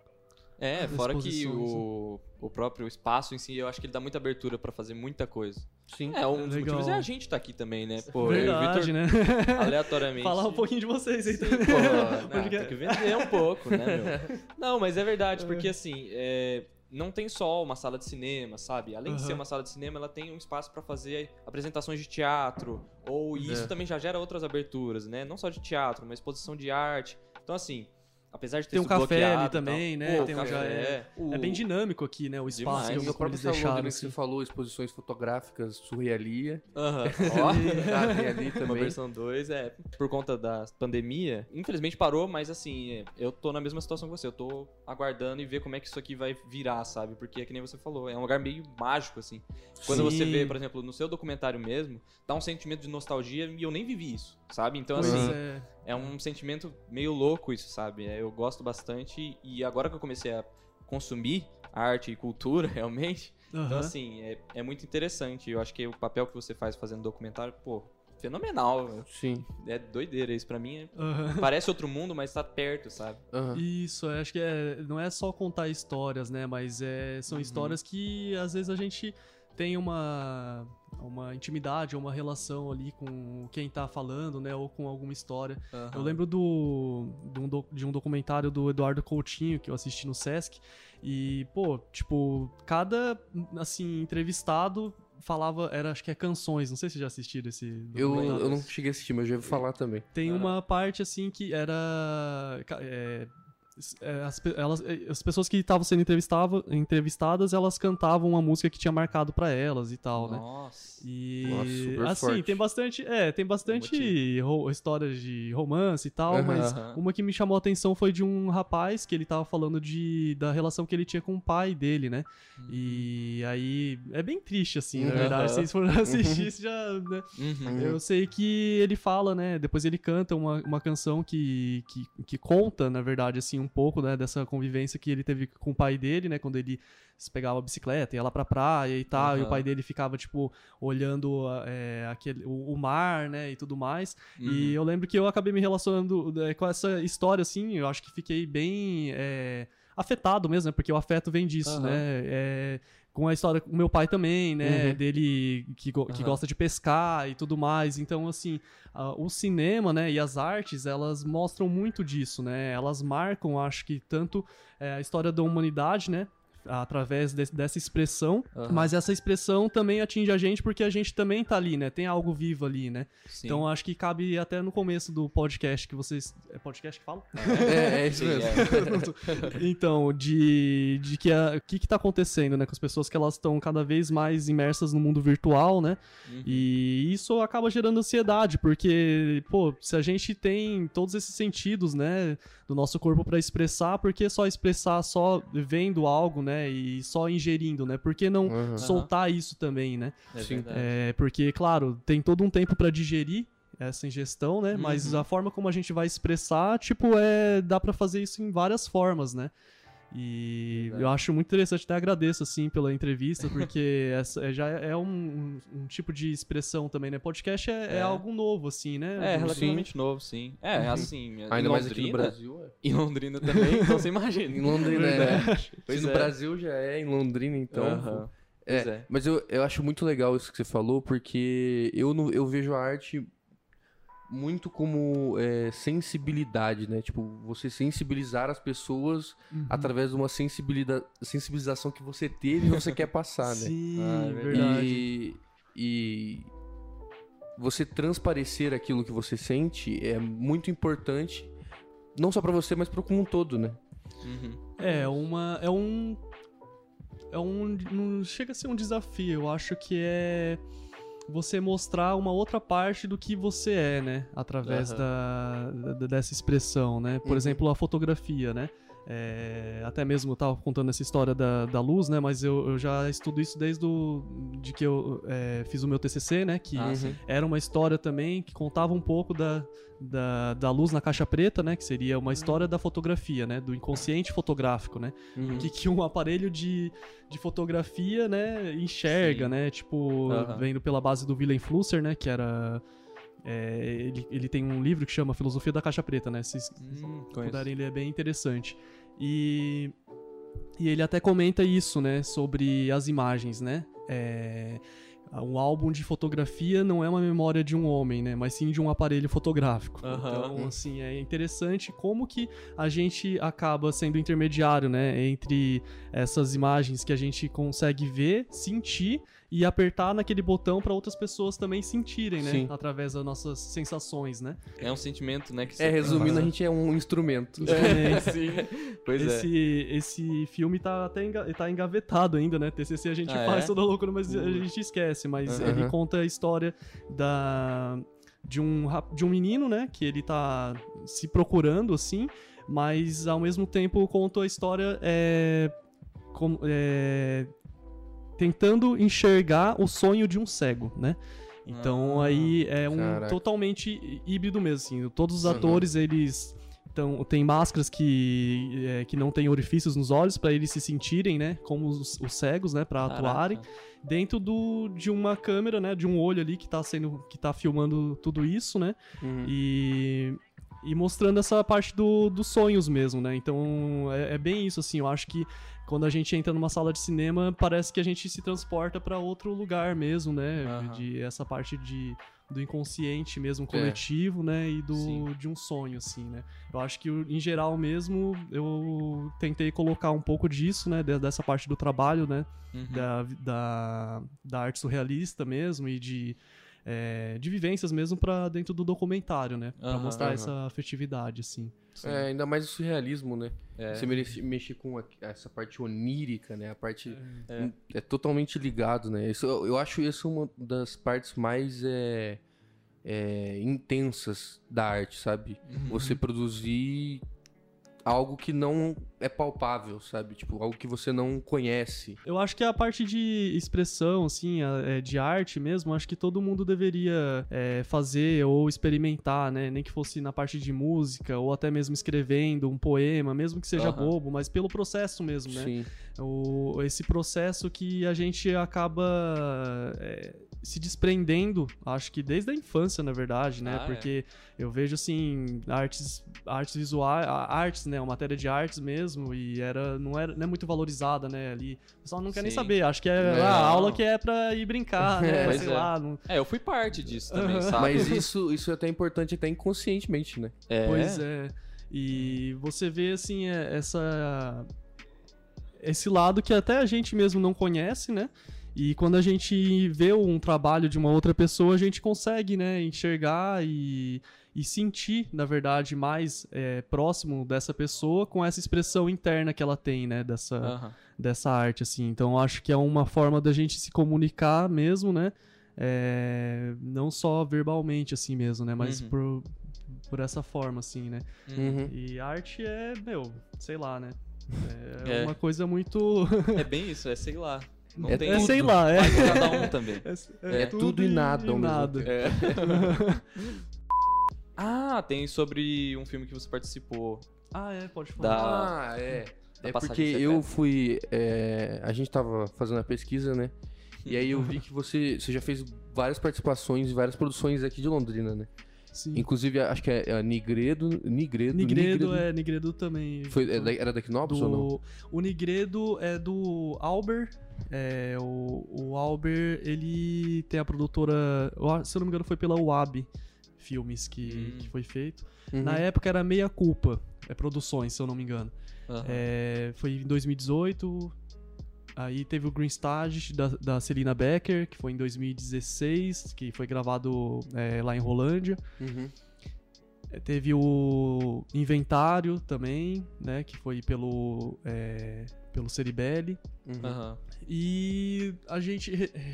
É, fora que o, o próprio espaço em si, eu acho que ele dá muita abertura pra fazer muita coisa. Sim. É, um dos Legal. motivos é a gente estar aqui também, né? Pô, eu e o Verdade, Vitor, né? <laughs> aleatoriamente. Falar um pouquinho de vocês aí também. pô, <laughs> Porque porque- tem que vender um pouco, né, meu? <laughs> Não, mas é verdade, porque assim, é, não tem só uma sala de cinema, sabe? Além de Aham. ser uma sala de cinema, ela tem um espaço pra fazer apresentações de teatro, ou e isso É. também já gera outras aberturas, né? Não só de teatro, uma exposição de arte. Então, assim, apesar de ter Tem um café ali também, né? Pô, tem um, café, já é, O- é bem dinâmico aqui, né? O espaço Demais. que, como próprio deixaram. Londrina que você assim. falou, exposições fotográficas surrealia. Aham. <laughs> Ó. <laughs> Tá, tem ali Uma também. versão 2, é, por conta da pandemia, infelizmente parou, mas assim, é, eu tô na mesma situação que você, eu tô aguardando e ver como é que isso aqui vai virar, sabe? Porque é que nem você falou, é um lugar meio mágico, assim. Quando você Sim. vê, por exemplo, no seu documentário mesmo, dá um sentimento de nostalgia e eu nem vivi isso, sabe? Então, Pois assim, é. é um sentimento meio louco isso, sabe? É, eu gosto bastante e agora que eu comecei a consumir arte e cultura, <laughs> realmente, então, Aham. assim, é, é muito interessante. Eu acho que o papel que você faz fazendo documentário, pô, fenomenal. Sim. É doideira isso. Pra mim, é- Aham. <laughs> parece outro mundo, mas tá perto, sabe? Aham. Isso, eu acho que é, não é só contar histórias, né? Mas é, são Uhum. histórias que às vezes a gente tem uma, uma intimidade uma relação ali com quem tá falando, né? Ou com alguma história. Eu lembro do, de, um do- de um documentário do Eduardo Coutinho que eu assisti no Sesc. E, pô, tipo, cada, assim, entrevistado falava, era, acho que é canções, não sei se vocês já assistiram esse Eu, eu não cheguei a assistir, mas eu já ouvi falar também. Tem Ah. uma parte assim que era. é, as, pe- elas- é, as pessoas que estavam sendo entrevistava- entrevistadas, elas cantavam uma música que tinha marcado pra elas e tal, né? Nossa. E Nossa, super assim, forte. tem bastante, é, tem bastante ro- histórias de romance e tal, Aham. mas uma que me chamou a atenção foi de um rapaz que ele tava falando de da relação que ele tinha com o pai dele, né? E aí é bem triste assim, na Uhum. verdade, se vocês forem assistir, você já, né? Uhum. Eu sei que ele fala, né? Depois ele canta uma, uma canção que, que, que conta, na verdade, assim, um pouco, né? Dessa convivência que ele teve com o pai dele, né? Quando ele se pegava a bicicleta, ia lá pra praia e tal, e o pai dele ficava, tipo, olhando é, aquele, o, o mar, né? E tudo mais. Uhum. E eu lembro que eu acabei me relacionando é, com essa história, assim, eu acho que fiquei bem é, afetado mesmo, né? Porque o afeto vem disso, Aham. né? É, com a história com meu pai também, né? Uhum. Dele que, go- que Aham. gosta de pescar e tudo mais. Então, assim, a- o cinema, né? E as artes, elas mostram muito disso, né? Elas marcam, acho que, tanto é, a história da humanidade, né? Através de- dessa expressão, Aham. mas essa expressão também atinge a gente porque a gente também tá ali, né? Tem algo vivo ali, né? Sim. Então acho que cabe até no começo do podcast que vocês. É podcast que fala? <laughs> É, é isso mesmo. é. <laughs> então, de, de que o que, que tá acontecendo, né? Com as pessoas que elas estão cada vez mais imersas no mundo virtual, né? Uhum. E isso acaba gerando ansiedade, porque, pô, se a gente tem todos esses sentidos, né, do nosso corpo pra expressar, por que só expressar só vendo algo, né, e só ingerindo, né? Por que não Aham. soltar isso também, né? É Sim. É, porque, claro, tem todo um tempo pra digerir essa ingestão, né? Mas Uhum. a forma como a gente vai expressar, tipo, é dá pra fazer isso em várias formas, né? E Verdade. eu acho muito interessante, até agradeço, assim, pela entrevista, porque <laughs> essa é- já é um, um- um tipo de expressão também, né? Podcast é, é É. algo novo, assim, né? É, Sim. relativamente novo, sim. É, Uhum. assim. em Ainda mais aqui no Londrina- Brasil. é. Em Londrina também, então você imagina. <laughs> Em Londrina, é. Pois Se no é. Brasil já é, em Londrina, então. Aham. É, Pois é. Mas eu, eu acho muito legal isso que você falou, porque eu, não, eu vejo a arte muito como é, sensibilidade, né? Tipo, você sensibilizar as pessoas Uhum. através de uma sensibilida- sensibilização que você teve e você quer passar, né? <laughs> Sim, Ah, é verdade. E, e você transparecer aquilo que você sente é muito importante, não só pra você, mas pro como um todo, né? Uhum. É, uma. É um. É um. Não chega a ser um desafio. Eu acho que é você mostrar uma outra parte do que você é, né? Através da, da- dessa expressão, né? Por Uhum. exemplo, a fotografia, né? É, até mesmo eu tava contando essa história da, da luz, né? Mas eu, eu já estudo isso desde o, de que eu é, fiz o meu TCC, né? Que Ah, era uma história também que contava um pouco da, da, da luz na caixa preta, né? Que seria uma história da fotografia, né? Do inconsciente fotográfico, né? Uhum. Que, que um aparelho de, de fotografia, né? Enxerga, Sim. né? Tipo, Aham. vendo pela base do Willem Flusser, né? Que era... é, ele, ele tem um livro que chama Filosofia da Caixa Preta, né? Se Hum, puderem ler, é bem interessante. E, e ele até comenta isso, né, sobre as imagens, né? É, um álbum de fotografia não é uma memória de um homem, né? Mas sim de um aparelho fotográfico. Aham. Então, assim, é interessante como que a gente acaba sendo intermediário, né? Entre essas imagens que a gente consegue ver, sentir e apertar naquele botão para outras pessoas também sentirem, né? Sim. Através das nossas sensações, né? É um sentimento, né? Que É, você- resumindo, a gente é um instrumento. É, <laughs> Sim. Pois é. esse, esse filme tá até enga- tá engavetado ainda, né? TCC a gente Ah, faz é? toda loucura, mas a gente esquece. Mas ele conta a história da de um, de um menino, né? Que ele tá se procurando, assim, mas ao mesmo tempo conta a história é, como- é, tentando enxergar o sonho de um cego, né? Então Ah, aí é um caraca. totalmente híbrido mesmo, assim. Todos os Uhum. atores, eles então, tem máscaras que, é, que não tem orifícios nos olhos pra eles se sentirem, né, como os, os cegos, né, para atuarem dentro do, de uma câmera, né, de um olho ali que tá sendo que tá filmando tudo isso, né? Uhum. E, e mostrando essa parte do, dos sonhos mesmo, né? Então é, é bem isso, assim. Eu acho que quando a gente entra numa sala de cinema, parece que a gente se transporta pra outro lugar mesmo, né? Aham. De essa parte de, do inconsciente mesmo, coletivo, né? E do, Sim. de um sonho, assim, né? Eu acho que, em geral mesmo, eu tentei colocar um pouco disso, né? de- Dessa parte do trabalho, né? Uhum. da, da, da arte surrealista mesmo e de, é, de vivências mesmo pra dentro do documentário, né? Pra Aham, mostrar aham. essa afetividade, assim. Sim. É, ainda mais o surrealismo, né? É. Você mexe, mexe com a- essa parte onírica, né? A parte É. é, totalmente ligado, né? Isso, eu, eu acho isso uma das partes mais é, é, intensas da arte, sabe? Uhum. Você produzir algo que não é palpável, sabe? Tipo, algo que você não conhece. Eu acho que a parte de expressão, assim, é, de arte mesmo, acho que todo mundo deveria é, fazer ou experimentar, né? Nem que fosse na parte de música ou até mesmo escrevendo um poema, mesmo que seja Aham. bobo, mas pelo processo mesmo, né? Sim. o, esse processo que a gente acaba é, se desprendendo, acho que desde a infância, na verdade, né? Ah, é. Porque eu vejo assim, artes, artes visuais, artes, né? Uma matéria de artes mesmo, e era, não, era, não é muito valorizada, né? Ali. O pessoal não quer nem Sim. saber, acho que é Não. a aula que é pra ir brincar, né? <laughs> Sei é. lá. Não... É, eu fui parte disso também, Aham. sabe? Mas isso, isso é até importante até inconscientemente, né? é. Pois é. E você vê, assim, é, essa. Esse lado que até a gente mesmo não conhece, né? E quando a gente vê um trabalho de uma outra pessoa, a gente consegue, né, enxergar e, e sentir, na verdade, mais é, próximo dessa pessoa com essa expressão interna que ela tem, né, dessa, Aham. dessa arte, assim. Então, eu acho que é uma forma da gente se comunicar mesmo, né? É, não só verbalmente, assim mesmo, né? Mas Uhum. por, por essa forma, assim, né? Uhum. E arte é, meu, sei lá, né? É, É. uma coisa muito. É bem isso, é sei lá. Não é, tem é tudo. sei lá, é. Cada um também. É, É tudo e nada mesmo nada. É. ah, tem sobre um filme que você participou. Ah, é, pode falar. Da- Ah, é. da É porque eu fui. é, a gente tava fazendo a pesquisa, né? E aí eu vi que você, você já fez várias participações em várias produções aqui de Londrina, né? Sim. Inclusive, acho que é, é Nigredo. Nigredo. Nigredo, é, Nigredo também. Foi, é era da Knobs ou não? o Nigredo é do Alber. É, o, o Alber, ele tem a produtora. Se eu não me engano, foi pela UAB Filmes que, Hum. que foi feito. Uhum. Na época era Meia Culpa, é Produções, se eu não me engano. Aham. É, foi em 2018. Aí teve o Green Stage da, da Celina Becker, que foi em 2016, que foi gravado é, lá em Rolândia. Uhum. É, Teve o Inventário também, né? Que foi pelo, é, pelo Ceribelli. Uhum. E a gente,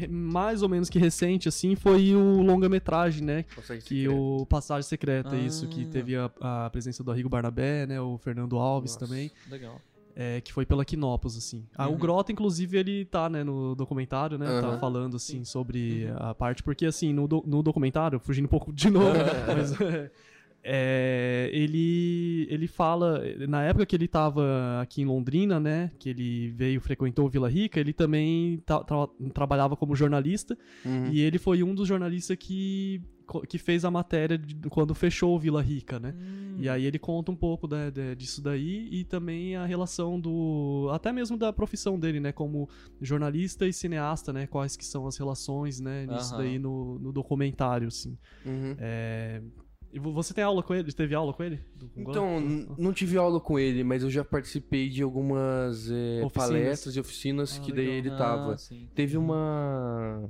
mais ou menos que recente, assim, foi o longa-metragem, né? Passagem Que secreta. o Passagem Secreta, Ah. isso, que teve a, a presença do Arrigo Barnabé, né? O Fernando Alves Nossa. também. Legal. É, que foi pela Quinopos, assim. Ah, O Uhum. Grota, inclusive, ele tá, né, no documentário, né? Tá Aham. falando, assim, Sim. sobre Uhum. a parte... Porque, assim, no, do- no documentário, fugindo um pouco de novo, <laughs> mas... é, é, ele, ele fala, na época que ele estava aqui em Londrina, né, que ele veio, frequentou Vila Rica, ele também tra tra trabalhava como jornalista, Uhum. e ele foi um dos jornalistas que, que fez a matéria de, quando fechou Vila Rica, né. E aí ele conta um pouco né, de- disso daí e também a relação do. até mesmo da profissão dele, né? Como jornalista e cineasta, né? Quais que são as relações, né? Nisso Aham. daí no, no documentário, assim. Uhum. É, e vo- você tem aula com ele? Teve aula com ele? Então, não tive aula com ele, mas eu já participei de algumas é, Oficinas. palestras e oficinas Ah, que daí legal. ele tava. Ah, sim. Teve uma.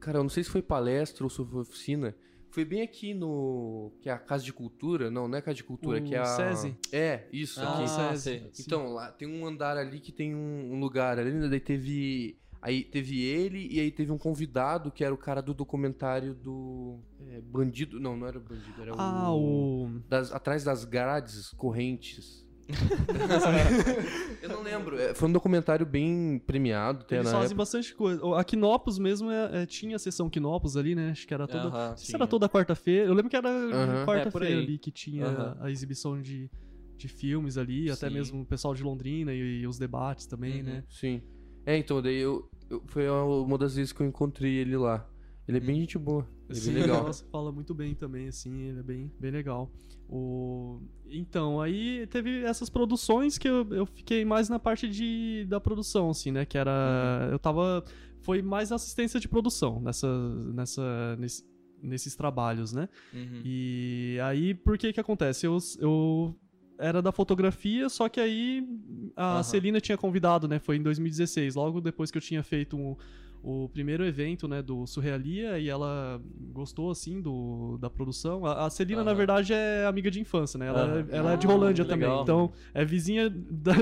Cara, eu não sei se foi palestra ou se foi oficina. Foi bem aqui no. Que é a Casa de Cultura. Não, não é Casa de Cultura, O que é a. SESI? É, isso Ah, aqui. SESI. sei. Então, lá tem um andar ali que tem um, um lugar ali, né? daí teve. Aí teve ele e aí teve um convidado que era o cara do documentário do. é, bandido. Não, não era o bandido, era Ah, o. das- atrás das grades correntes. <laughs> eu não lembro. é, Foi um documentário bem premiado até Eles fazem época. bastante coisa. O- A Quinopos mesmo é- é, tinha a sessão Quinopos ali, né? Acho que era toda. Aham, não sei se tinha. era toda quarta-feira. Eu lembro que era Aham. É, por quarta-feira aí. ali que tinha Aham. a exibição de, de filmes ali, até Sim. mesmo o pessoal de Londrina e, e os debates também, Uhum. né? Sim. É, então, daí eu- Foi uma das vezes que eu encontrei ele lá. Ele é bem gente boa. Ele é Sim, bem legal. Nossa, fala muito bem também, assim, ele é bem, bem legal. O... Então, aí teve essas produções que eu, eu fiquei mais na parte de, da produção, assim, né? Que era. Eu tava. Foi mais assistência de produção nessa, nessa, nesse- nesses trabalhos, né? Uhum. E aí, por que que acontece? Eu, eu era da fotografia, só que aí a Aham. Celina tinha convidado, né? Foi em 2016, logo depois que eu tinha feito um- o primeiro evento, né, do Surrealia, e ela gostou, assim, do, da produção. A, a Celina, na Aham. verdade, é amiga de infância, né? Ela, Aham. ela é de Ah, Rolândia que também. legal. Então, é vizinha da...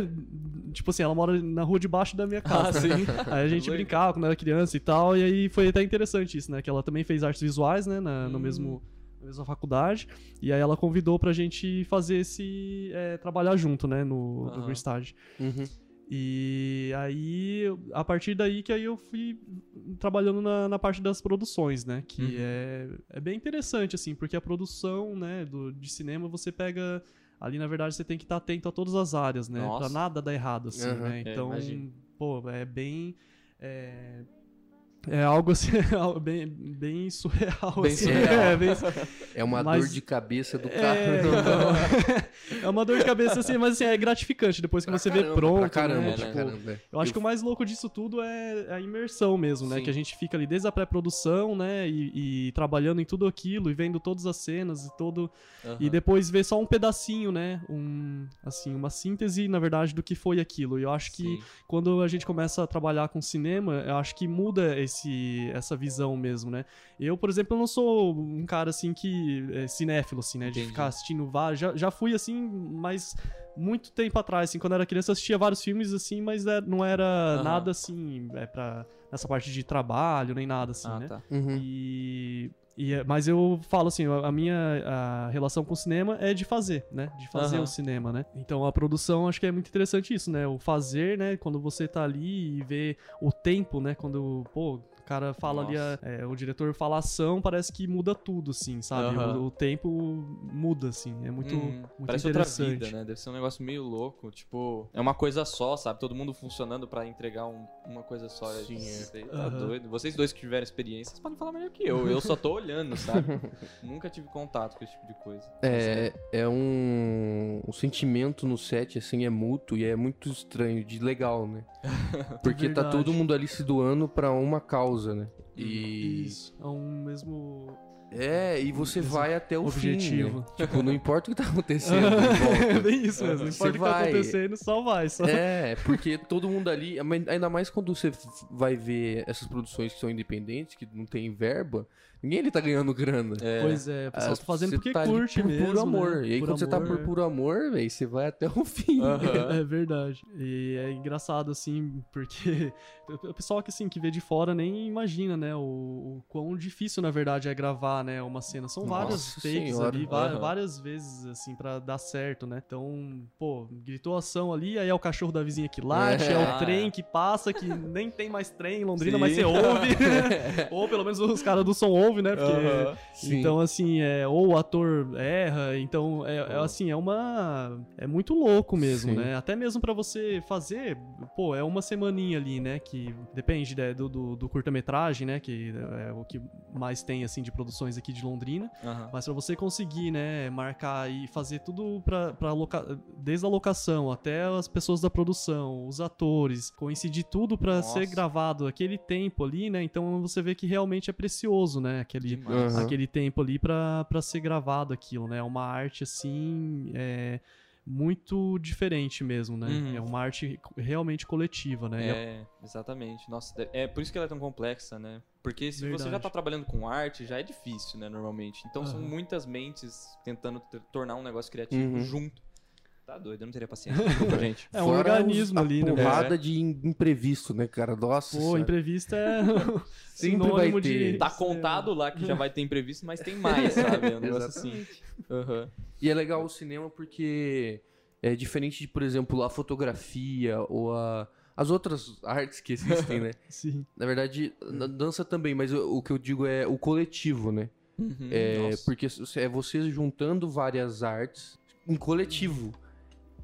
Tipo assim, ela mora na rua de baixo da minha Ah, casa. sim. <laughs> Aí a gente brincava quando era criança e tal, e aí foi até interessante isso, né? Que ela também fez artes visuais, né? Na, no Hum. mesmo, na mesma faculdade. E aí ela convidou pra gente fazer esse. é, trabalhar junto, né? No, no Aham. Green Stage. Uhum. E aí, a partir daí que aí eu fui trabalhando na, na parte das produções, né? Que Uhum. é, é bem interessante, assim, porque a produção, né, do, de cinema você pega. Ali, na verdade, você tem que estar atento a todas as áreas, né? Nossa. Pra nada dar errado, assim, né? É, Então, imagino. pô, é bem. É, é algo assim, <laughs> algo bem, bem surreal. Bem assim. surreal. É, bem- <laughs> É uma Mas- dor de cabeça do é, carro. então, <laughs> é uma dor de cabeça assim, mas assim, é gratificante depois que Pra você caramba, vê pronto. Pra caramba, né? né? Tipo, caramba. eu acho que o mais louco disso tudo é a imersão mesmo, né? Sim. Que a gente fica ali desde a pré-produção, né? E, e trabalhando em tudo aquilo e vendo todas as cenas e todo. Aham. E depois ver só um pedacinho, né? Um, assim, uma síntese, na verdade, do que foi aquilo. E eu acho que Sim. quando a gente começa a trabalhar com cinema, eu acho que muda esse, essa visão mesmo, né? Eu, por exemplo, eu não sou um cara assim que é cinéfilo, assim, né? De Entendi. ficar assistindo vários. Já, já fui assim, mas muito tempo atrás, assim, quando eu era criança, eu assistia vários filmes assim, mas é- não era Aham. nada assim, é pra, nessa parte de trabalho, nem nada assim, Ah, né? tá. Uhum. E, e é- mas eu falo assim, a minha a relação com o cinema é de fazer, né? De fazer Aham. o cinema, né? Então a produção acho que é muito interessante isso, né? O fazer, né? Quando você tá ali e vê o tempo, né? Quando, pô, o cara fala ali, a- é, o diretor fala ação, parece que muda tudo, assim, sabe? O, o tempo muda, assim. É muito, Hum, muito parece outra interessante. vida, né? Deve ser um negócio meio louco. Tipo, é uma coisa só, sabe? Todo mundo funcionando pra entregar um- uma coisa só. Sim, é. Sei, tá doido. Vocês dois que tiveram experiência, vocês podem falar melhor que eu. Eu só tô olhando, sabe? <laughs> Nunca tive contato com esse tipo de coisa. É, é um, um sentimento no set, assim, é mútuo e é muito estranho, de legal, né? <laughs> Porque tá Verdade. todo mundo ali se doando pra uma causa, né? E Isso, é um mesmo é, e você vai até o objetivo. fim, né? Tipo, não importa o que tá acontecendo. <laughs> é volta. bem isso mesmo. Não importa o que tá vai- acontecendo, só vai. Só... É, porque todo mundo ali, ainda mais quando você vai ver essas produções que são independentes, que não tem verba, ninguém ali tá ganhando grana. É, Pois é, o pessoal Ah, tá fazendo porque tá curte por mesmo, puro amor. né? E aí Por quando você tá amor, por é. puro amor, velho, você vai até o <laughs> fim. Aham. É verdade. E é engraçado, assim, porque <laughs> o pessoal que, assim, que vê de fora nem imagina, né, o, o quão difícil, na verdade, é gravar, né, uma cena. São várias takes senhora. ali, va- Aham. várias vezes, assim, pra dar certo, né? Então, pô, gritou ação ali, aí é o cachorro da vizinha que late, é, É. o trem que passa, que nem tem mais trem em Londrina, Sim. mas você <laughs> ouve. ou pelo menos os caras do som ouvem, né? Porque Aham. Sim. então, assim, é, ou o ator erra, então, é, é, assim, é uma. É muito louco mesmo, Sim. né? Até mesmo pra você fazer, pô, é uma semaninha ali, né? Que depende né, do, do, do curta-metragem, né? Que é o que mais tem, assim, de produções aqui de Londrina. Aham. Mas pra você conseguir, né, marcar e fazer tudo pra, pra loca... desde a locação até as pessoas da produção, os atores, coincidir tudo pra Nossa. ser gravado aquele tempo ali, né? Então você vê que realmente é precioso, né? Aquele. Aham. aquele tempo ali pra, pra ser gravado aquilo, né? É uma arte assim. É, muito diferente mesmo, né? Uhum. É uma arte realmente coletiva, né? A- É, exatamente. Nossa, é por isso que ela é tão complexa, né? Porque se você Verdade. já tá trabalhando com arte, já é difícil, né, normalmente. Então são Aham. muitas mentes tentando tornar um negócio criativo Uhum. junto. Tá doido, eu não teria paciência. Desculpa, <laughs> gente. É um Fora organismo os- a ali, né? porrada É. de im- imprevisto, né, cara? Nossa Pô, imprevisto é <laughs> Sempre vai ter. de. Tá contado lá que já vai ter imprevisto, mas tem mais, <laughs> sabe? É um negócio assim. Aham. E é legal o cinema porque é diferente de, por exemplo, a fotografia ou a, as outras artes que existem, né? Sim. Na verdade, na dança também, mas o, o que eu digo é o coletivo, né? Uhum. É, Nossa. porque é você juntando várias artes em coletivo.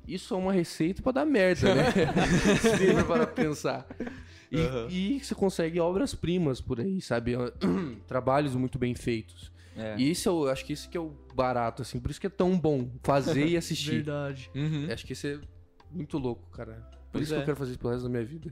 Isso é uma receita pra dar merda, né? <laughs> <laughs> Se for para pensar. E, Aham. e você consegue obras-primas por aí, sabe? <clears throat> Trabalhos muito bem feitos. É. E esse eu acho que esse que é o barato, assim. Por isso que é tão bom fazer e <laughs> assistir. Verdade. Uhum. Acho que esse é muito louco, cara. Por Pois isso que é. eu quero fazer isso pelo resto da minha vida.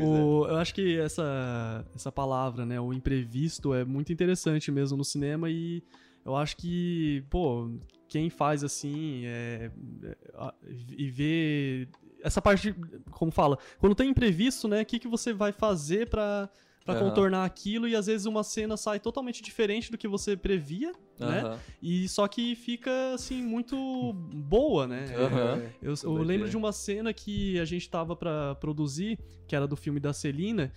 O- eu acho que essa, essa palavra, né, o imprevisto, é muito interessante mesmo no cinema e eu acho que, pô, quem faz assim é, é, e vê essa parte, como fala, quando tem imprevisto, né, o que, que você vai fazer pra, pra Aham. contornar aquilo e às vezes uma cena sai totalmente diferente do que você previa, né, Aham. e só que fica, assim, muito boa, né. É, Aham. eu, eu lembro de uma cena que a gente tava pra produzir, que era do filme da Celina,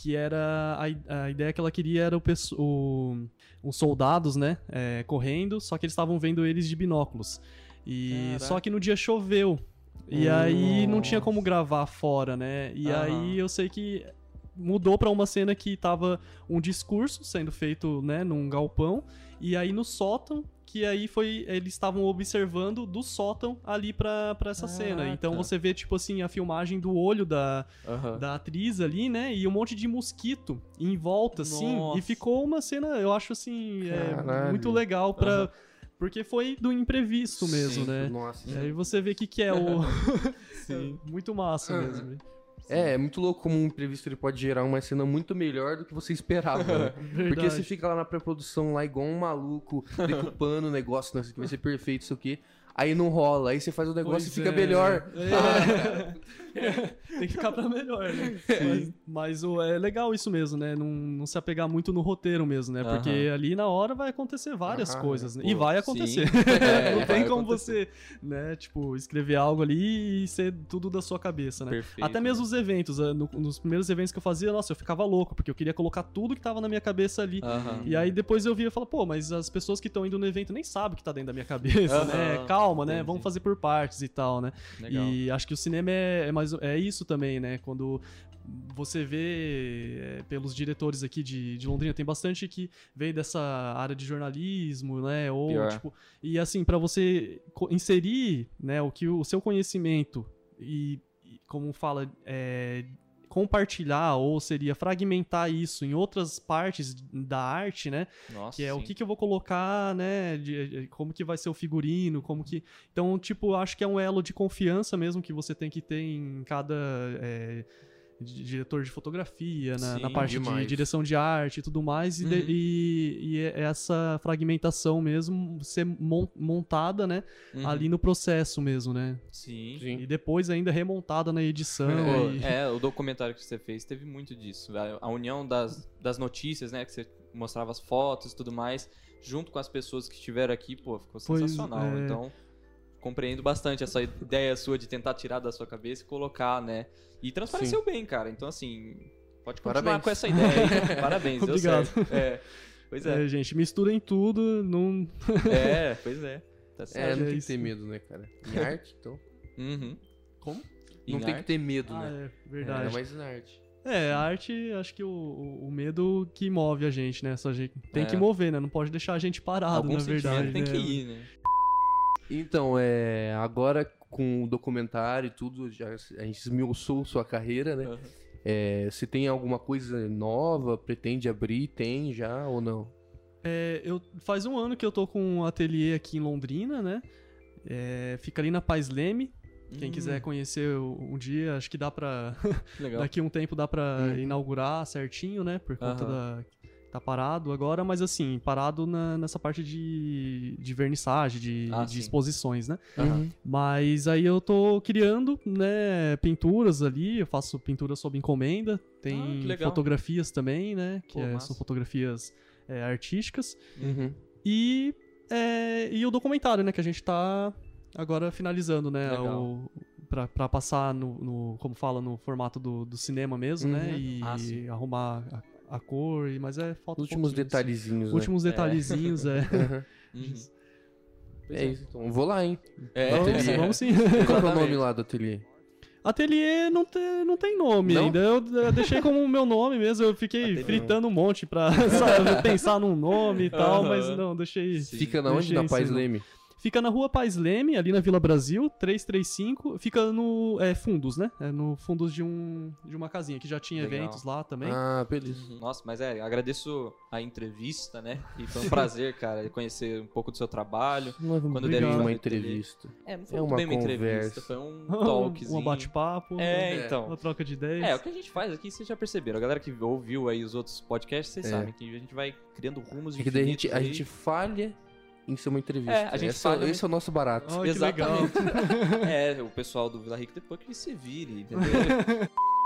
que era a, a ideia que ela queria era o, o- os soldados, né, é, correndo, só que eles estavam vendo eles de binóculos. E Caraca. só que no dia choveu. E aí não tinha como gravar fora, né? E aí eu sei que mudou pra uma cena que tava um discurso sendo feito, né, num galpão, e aí no sótão, que aí foi eles estavam observando do sótão ali pra, pra essa cena. Então Caraca. você vê tipo assim a filmagem do olho da, da atriz ali, né, e um monte de mosquito em volta assim, Nossa. e ficou uma cena, eu acho assim, é, muito legal pra porque foi do imprevisto mesmo, Sim. né? Nossa. E aí você vê o que, que é o. <laughs> <laughs> Sim. Muito massa mesmo. <laughs> É, é muito louco como um imprevisto ele pode gerar uma cena muito melhor do que você esperava, né? <laughs> Porque Verdade. você fica lá na pré-produção, lá igual um maluco, decupando o negócio, né? que vai ser perfeito, isso aqui. Aí não rola, aí você faz o negócio Pois e fica é. melhor. É. <laughs> <laughs> Tem que ficar pra melhor, né? Mas, mas o, é legal isso mesmo, né? Não, não se apegar muito no roteiro mesmo, né? Porque Aham. ali na hora vai acontecer várias Ah, coisas, né? pô, E vai acontecer. <laughs> É, <laughs> não tem como acontecer. você, né, tipo, escrever algo ali e ser tudo da sua cabeça, né? Perfeito. Até mesmo os eventos, eh, no- nos primeiros eventos que eu fazia, nossa, eu ficava louco, porque eu queria colocar tudo que tava na minha cabeça ali. Aham. E aí depois eu via e falava, pô, mas as pessoas que estão indo no evento nem sabem o que tá dentro da minha cabeça, né? Calma, né? entendi. Vamos fazer por partes e tal, né? Legal. E acho que o cinema é, é, mais, é isso também, né? Quando você vê é, pelos diretores aqui de, de Londrina, tem bastante que veio dessa área de jornalismo, né? Ou, Pior. tipo, e assim, pra você inserir, né, o que o, o seu conhecimento e, e como fala, é, compartilhar ou seria fragmentar isso em outras partes da arte, né? Nossa, Que é o sim. que, que eu vou colocar, né? de- de- como que vai ser o figurino, como que. Então, tipo, acho que é um elo de confiança mesmo que você tem que ter em cada. é, diretor de fotografia, na, na Sim, parte de demais. direção de arte e tudo mais, e, de- Uhum. e- e é essa fragmentação mesmo ser mon- montada, né, Uhum. ali no processo mesmo, né? Sim. E depois ainda remontada na edição. Pô, e- É, o documentário que você fez teve muito disso. A, a união das, das notícias, né? Que você mostrava as fotos e tudo mais, junto com as pessoas que estiveram aqui, pô, ficou Pois sensacional. é. Então, compreendo bastante essa ideia sua de tentar tirar da sua cabeça e colocar, né? E transpareceu bem, cara. Então, assim, pode continuar Parabéns. com essa ideia aí. <laughs> Parabéns, deu Obrigado. certo. É. Pois é. É, gente, misturem tudo, não... <laughs> É, pois é. Tá É, certo. não é tem que isso. ter medo, né, cara? Em <laughs> arte, então. Uhum. Como? Em não tem que ter medo, Ah, né? é, verdade. É, mas na arte. É, a arte, acho que o, o, medo que move a gente, né? Só a gente tem É. que mover, né? Não pode deixar a gente parado, Algum na verdade. tem né? que ir, né? Então, é, agora com o documentário e tudo, já, a gente esmiuçou sua carreira, né? Aham. É, você tem alguma coisa nova, pretende abrir? Tem já ou não? É, eu, faz um ano que eu tô com um ateliê aqui em Londrina, né? É, fica ali na Paz Leme. Quem Hum, quiser conhecer o- um dia, acho que dá pra. <laughs> Legal. <laughs> Daqui um tempo dá pra Uhum. inaugurar certinho, né? Por conta Aham. da. Tá parado agora, mas assim, parado na- nessa parte de, de vernissagem, de, Ah, de exposições, né? Aham. Mas aí eu tô criando, né, pinturas ali, eu faço pintura sob encomenda, Ah, tem legal. fotografias também, né, que Pô, é- são fotografias é, artísticas, Uhum. e, é, e o documentário, né, que a gente tá agora finalizando, né, Legal. o, pra, pra passar no, no- como fala, no formato do, do cinema mesmo, né, Uhum. e Ah, arrumar a, cor, e, mas é foto Últimos pouquinhos. detalhezinhos, Últimos detalhezinhos, é. <laughs> né? Uhum. Uhum. Pois É isso, então. Vou lá, hein? É. Vamos, vamos sim. Qual é o nome lá do ateliê? Ateliê não, te- não tem nome Não? ainda. Eu, eu deixei como o meu nome mesmo. Eu fiquei Ateliê. fritando um monte pra <laughs> sabe, pensar num nome e tal, Aham. mas não, deixei. Sim. Fica na onde? Na Paz. Leme. Fica na rua Pais Leme, ali na Vila Brasil, 335. Fica no é, Fundos, né? É no Fundos de, um, de uma casinha que já tinha Legal. eventos lá também. Ah, beleza. Uhum. Nossa, mas é, agradeço a entrevista, né? E foi um <laughs> prazer, cara, conhecer um pouco do seu trabalho. Não é Quando der uma pra entrevista. É, não foi É uma bem uma conversa. entrevista, foi um <laughs> Um talkzinho. bate-papo. É, É. então. Uma troca de ideias. É, o que a gente faz aqui, vocês já perceberam. A galera que ouviu aí os outros podcasts, vocês É. sabem que a gente vai criando rumos É que daí a gente, a gente falha em ser uma entrevista. É, a gente esse, falha, é, esse é o nosso barato. Legal. Exatamente. <laughs> é, o pessoal do Vila Rica depois que se vire, entendeu? <laughs>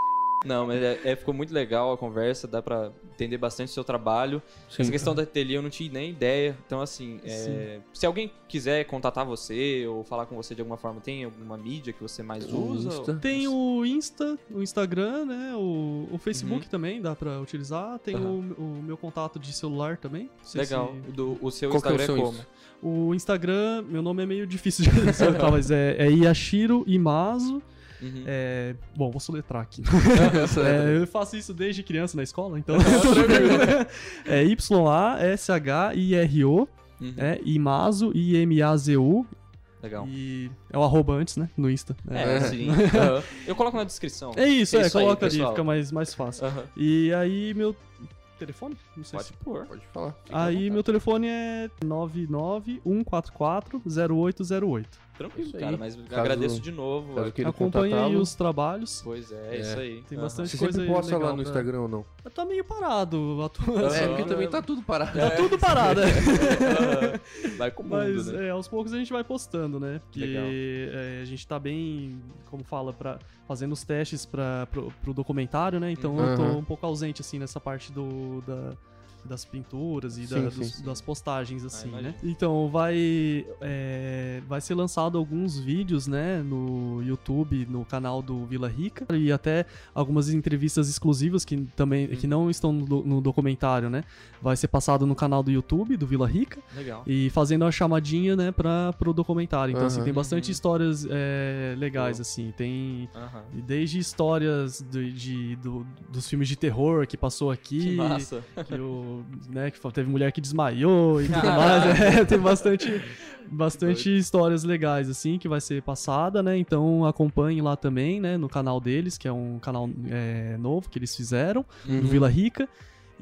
Não, mas é, é, ficou muito legal a conversa, dá pra entender bastante o seu trabalho. Sim. Essa questão da ateliê eu não tinha nem ideia. Então, assim, é, se alguém quiser contatar você ou falar com você de alguma forma, tem alguma mídia que você mais O usa? Insta. Tem o Insta, o Instagram, né? O, o Facebook Uhum. também dá pra utilizar. Tem o, o meu contato de celular também. Legal. se- O, do- o seu Qual é o Instagram é seu como? Insta? O Instagram, meu nome é meio difícil de <laughs> acertar, <laughs> mas é, é Yashiro Imazo. Uhum. É, bom, vou soletrar aqui. <laughs> É, eu faço isso desde criança na escola, então. <laughs> é Y-A-S-H-I-R-O, Uhum. é Imazo, I-M-A-Z-U. Legal. E é o arroba antes, né? No Insta. É, É. sim. <laughs> Eu coloco na descrição. É isso, É é, isso aí, coloca ali, pessoal. fica mais, mais fácil. Aham. E aí, meu telefone? Não sei Pode se. pôr. Pode falar. Fica Aí, meu telefone é 991440808. Tranquilo, Isso aí. cara, mas Caso- agradeço de novo. Acompanhe aí os trabalhos. Pois é, É. isso aí. Tem Aham. bastante Você coisa sempre aí posta lá no pra- Instagram ou não? Eu tô meio parado. atu- Aham. É, porque também tá tudo parado. Tá tudo parado, é. <laughs> <laughs> Vai com o mundo, Mas né? é, aos poucos a gente vai postando, né? Porque Legal. é, a gente tá bem, como fala, pra, fazendo os testes pra, pro, pro documentário, né? Então eu tô Uhum. um pouco ausente, assim, nessa parte do, da- das pinturas e da- Sim, dos- sim, sim. das postagens, assim, imagino. né? Então vai, é, vai ser lançado alguns vídeos, né? No YouTube, no canal do Vila Rica. E até algumas entrevistas exclusivas que também que não estão no, no documentário, né? Vai ser passado no canal do YouTube do Vila Rica Legal. e fazendo a chamadinha, né, pra, pro documentário. Então, assim, tem bastante Uhum. histórias é, legais, assim. Tem desde histórias de, de- do- dos filmes de terror que passou aqui. Que massa. Que, o, né, que teve mulher que desmaiou e tudo mais. <laughs> É, tem bastante, bastante histórias legais, assim, que vai ser passada, né? Então acompanhe lá também, né, no canal deles, que é um canal é, novo que eles fizeram Uhum. do Vila Rica.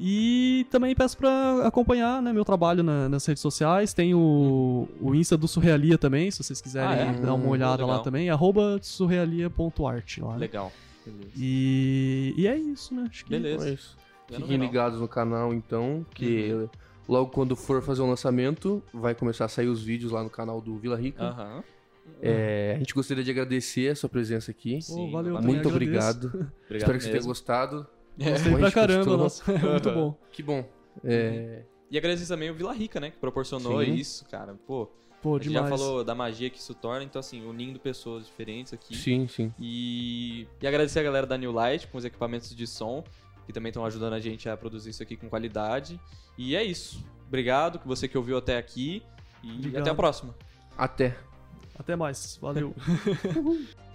E também peço pra acompanhar né, meu trabalho na- nas redes sociais. Tem o, o Insta do Surrealia também, se vocês quiserem Ah, é? dar uma Hum, olhada lá legal. também. Arroba surrealia.art lá. né? Legal. Beleza. E, e é isso, né? Acho que Beleza. É isso. Fiquem ligados no canal, então, que Uhum. Logo quando for fazer o lançamento, vai começar a sair os vídeos lá no canal do Vila Rica. Aham. É, a gente gostaria de agradecer a sua presença aqui. Sim, valeu, valeu. Muito obrigado. <laughs> Obrigado Espero que você tenha gostado. Gostei Como a pra caramba, nossa. É muito bom. Que bom. É, E agradecer também o Vila Rica, né? Que proporcionou Sim. isso, cara. Pô, Pô, a gente demais. já falou da magia que isso torna, então assim, unindo pessoas diferentes aqui. Sim, sim. E, e agradecer a galera da New Light com os equipamentos de som, que também estão ajudando a gente a produzir isso aqui com qualidade. E é isso. Obrigado, que você que ouviu até aqui. E Obrigado. até a próxima. Até. Até mais. Valeu. <laughs>